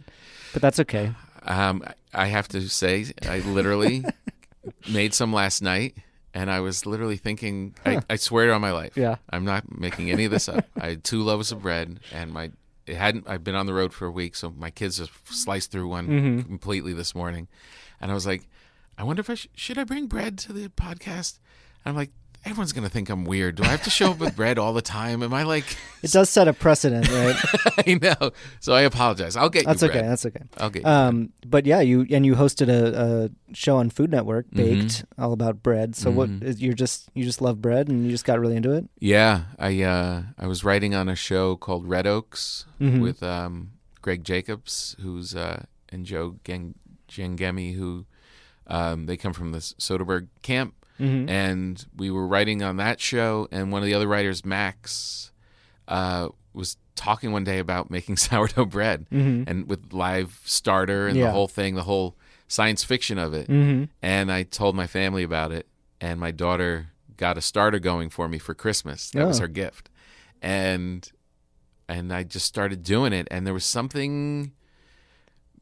but that's okay. Um, I have to say, I literally made some last night, and I was literally thinking. I, I swear on my life. Yeah. I'm not making any of this up. I had two loaves of bread, and my it hadn't. I've been on the road for a week, so my kids just sliced through one Mhm. completely this morning, and I was like, I wonder if I sh- should I bring bread to the podcast. I'm like, everyone's gonna think I'm weird. Do I have to show up with bread all the time? Am I like? It does set a precedent, right? I know. So I apologize. I'll get That's you okay. bread. That's okay. I'll get you Um, but yeah, you and you hosted a, a show on Food Network, Mhm. Baked, all about bread. So what Mhm. is you're just you just love bread and you just got really into it. Yeah, I uh, I was writing on a show called Red Oaks Mhm. with um, Greg Jacobs, who's uh, and Joe Gang- Gangemi, who um, they come from the Soderbergh camp, Mhm. and we were writing on that show. And one of the other writers, Max, uh, was talking one day about making sourdough bread, Mhm. and with live starter and Yeah. the whole thing, the whole science fiction of it. Mhm. And I told my family about it, and my daughter got a starter going for me for Christmas. That was Oh. her gift, and and I just started doing it, and there was something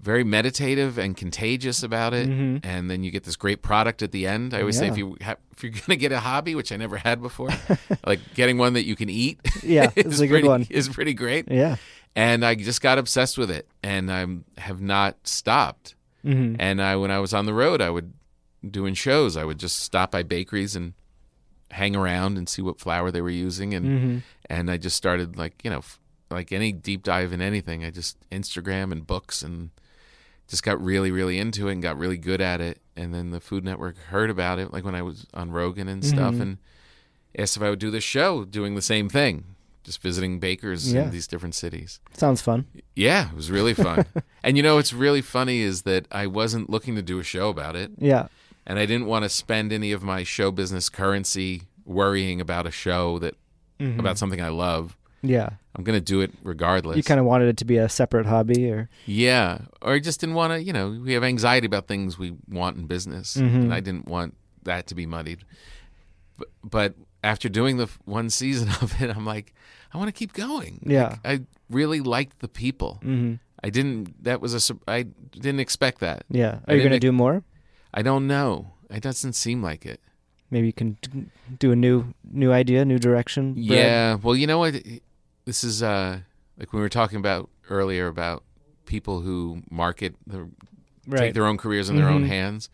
very meditative and contagious about it. Mhm. And then you get this great product at the end. I always say if you ha- if you're gonna get a hobby, which I never had before, like getting one that you can eat, Yeah, it's is a good one. Is pretty great. Yeah. And I just got obsessed with it, and I have not stopped. Mhm. And I, when I was on the road, I would doing shows. I would just stop by bakeries and hang around and see what flour they were using, and Mhm. and I just started like you know, f- like any deep dive in anything. I just Instagram and books and just got really really into it and got really good at it. And then the Food Network heard about it, like when I was on Rogan and stuff, Mhm. and asked if I would do the show, doing the same thing, just visiting bakers Yeah. in these different cities. Sounds fun. Yeah, it was really fun. and you know what's really funny is that I wasn't looking to do a show about it. Yeah. And I didn't want to spend any of my show business currency worrying about a show that Mhm. about something I love. Yeah. I'm going to do it regardless. You kind of wanted it to be a separate hobby, or Yeah, or I just didn't want to, you know, we have anxiety about things we want in business, Mhm. and I didn't want that to be muddied. But, but after doing the one season of it, I'm like, I want to keep going. Yeah. Like, I really liked the people. Mhm. I didn't. That was a. I didn't expect that. yeah. Are you gonna do more? I don't know. It doesn't seem like it. maybe you can do a new new idea, new direction. Brad? Yeah. Well, you know what? This is uh, like we were talking about earlier about people who market, the, Right. take their own careers in their own Mhm. hands.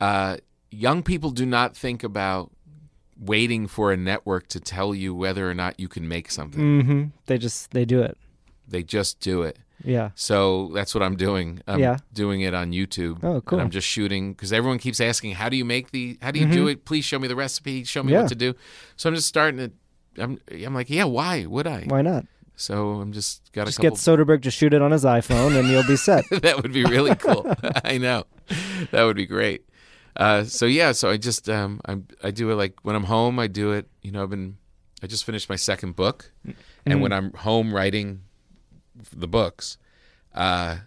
Uh, young people do not think about waiting for a network to tell you whether or not you can make something. Mm-hmm. They just they do it. They just do it. Yeah. So that's what I'm doing. I'm Yeah. doing it on YouTube. Oh, cool. And I'm just shooting because everyone keeps asking, "How do you make the? How do you do Mhm. it? Please show me the recipe. Show me Yeah. what to do." So I'm just starting to. I'm. I'm like, yeah. Why would I? Why not? So I'm just got Just a get couple. Soderbergh to shoot it on his iPhone, and you'll be set. that would be really cool. I know. That would be great. Uh, so yeah, so I just um, I I do it like when I'm home. I do it. You know, I've been I just finished my second book, and Mhm. when I'm home writing the books, uh,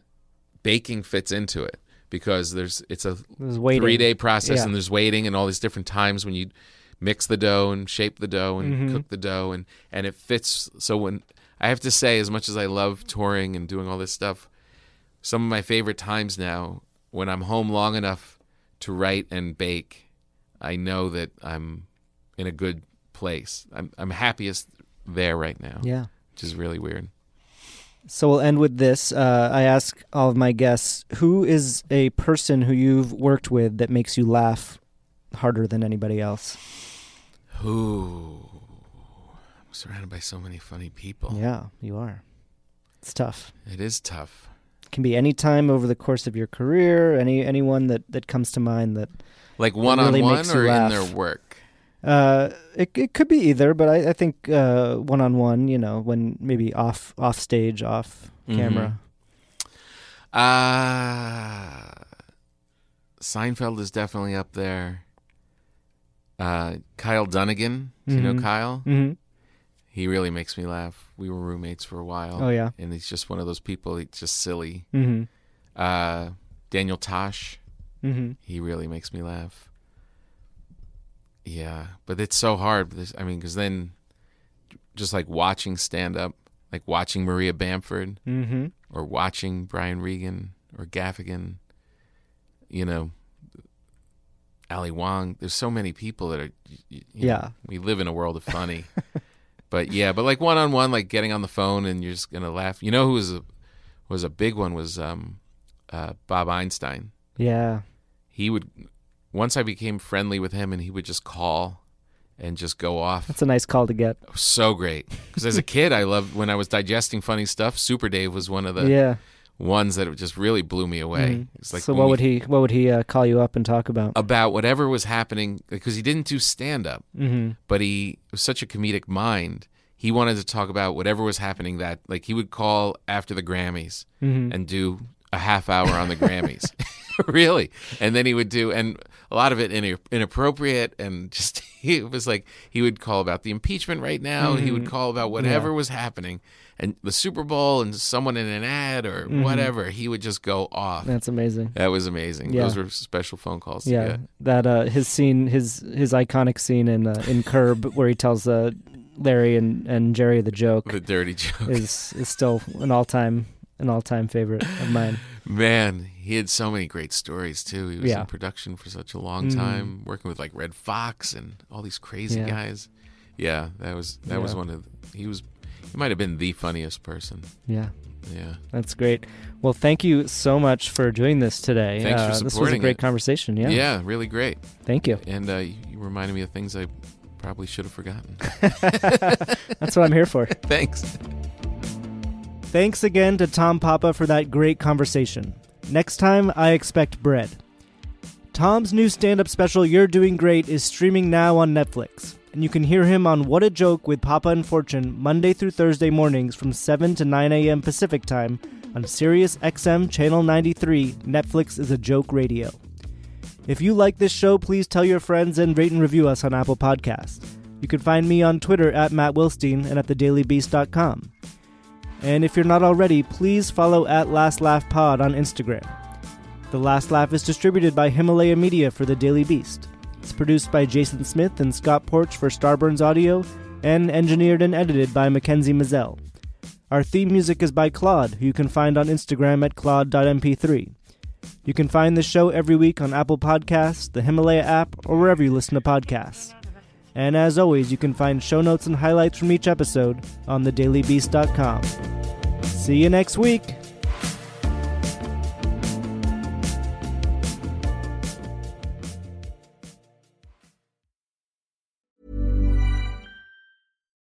baking fits into it because there's it's a three day process, Yeah. and there's waiting and all these different times when you mix the dough and shape the dough and Mhm. cook the dough and and it fits. So when I have to say, as much as I love touring and doing all this stuff, some of my favorite times now when I'm home long enough to write and bake, I know that I'm in a good place. I'm I'm happiest there right now. Yeah. which is really weird. So we'll end with this. Uh, I ask all of my guests, who is a person who you've worked with that makes you laugh harder than anybody else? Ooh, I'm surrounded by so many funny people. Yeah, you are. It's tough. It is tough. It can be any time over the course of your career, any anyone that, that comes to mind that Like one on really one makes you or in their work. Uh, it it could be either, but I, I think uh, one on one, you know, when maybe off off stage, off Mhm. camera. Uh Seinfeld is definitely up there. Uh, Kyle Dunnigan, do you know Mhm. Kyle? Mhm. He really makes me laugh. We were roommates for a while. Oh, yeah? and he's just one of those people. He's just silly. Mhm. Uh, Daniel Tosh, Mhm. he really makes me laugh. Yeah, but it's so hard. This, I mean, because then, just like watching stand up, like watching Maria Bamford, Mhm. or watching Brian Regan or Gaffigan, you know, Ali Wong. There's so many people that are. you know, Yeah. we live in a world of funny. but yeah, but like one on one, like getting on the phone and you're just gonna laugh. You know who was a was a big one was um, uh, Bob Einstein. Yeah. He would once I became friendly with him, and he would just call and just go off. That's a nice call to get. so great because as a kid, I loved when I was digesting funny stuff. Super Dave was one of the Yeah. Ones that just really blew me away. Mhm. It's like so what would he what would he uh, call you up and talk about? about whatever was happening because he didn't do stand up, Mhm. but he was such a comedic mind. He wanted to talk about whatever was happening that like he would call after the Grammys Mhm. and do a half hour on the Grammys. really. And then he would do and a lot of it in, inappropriate and just he was like he would call about the impeachment right now. He would Mhm. call about whatever Yeah. was happening and the Super Bowl and someone in an ad or Mhm. whatever. He would just go off. That's amazing. That was amazing. Yeah. Those were special phone calls. Yeah, that uh, his scene, his his iconic scene in uh, in Curb, where he tells uh, Larry and, and Jerry the joke, The dirty joke. is is still an all time an all time favorite of mine. Man, he had so many great stories too. He was Yeah. in production for such a long Mhm. time, working with like Redd Foxx and all these crazy Yeah. guys. Yeah, that was that was one of he was he might have been the funniest person. Yeah. Yeah. That's great. Well, thank you so much for doing this today. Thanks for uh, This was a great it. conversation. Yeah. Yeah, really great. Thank you. And uh, you reminded me of things I probably should have forgotten. That's what I'm here for. Thanks. Thanks again to Tom Papa for that great conversation. Next time, I expect bread. Tom's new stand up special, You're Doing Great, is streaming now on Netflix, and you can hear him on What a Joke with Papa and Fortune Monday through Thursday mornings from 7 to 9 a.m. Pacific Time on Sirius XM Channel 93. Netflix is a joke radio. If you like this show, please tell your friends and rate and review us on Apple Podcasts. You can find me on Twitter at Matt Wilstein and at thedailybeast.com. And if you're not already, please follow at Last Laugh Pod on Instagram. The Last Laugh is distributed by Himalaya Media for The Daily Beast. It's produced by Jason Smith and Scott Porch for Starburns Audio, and engineered and edited by Mackenzie Mazzell. Our theme music is by Claude, who you can find on Instagram at claude.mp3. You can find the show every week on Apple Podcasts, the Himalaya app, or wherever you listen to podcasts. And as always, you can find show notes and highlights from each episode on thedailybeast.com. See you next week.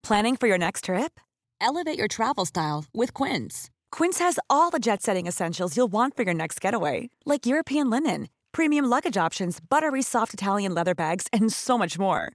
Planning for your next trip? Elevate your travel style with Quince. Quince has all the jet setting essentials you'll want for your next getaway, like European linen, premium luggage options, buttery soft Italian leather bags, and so much more.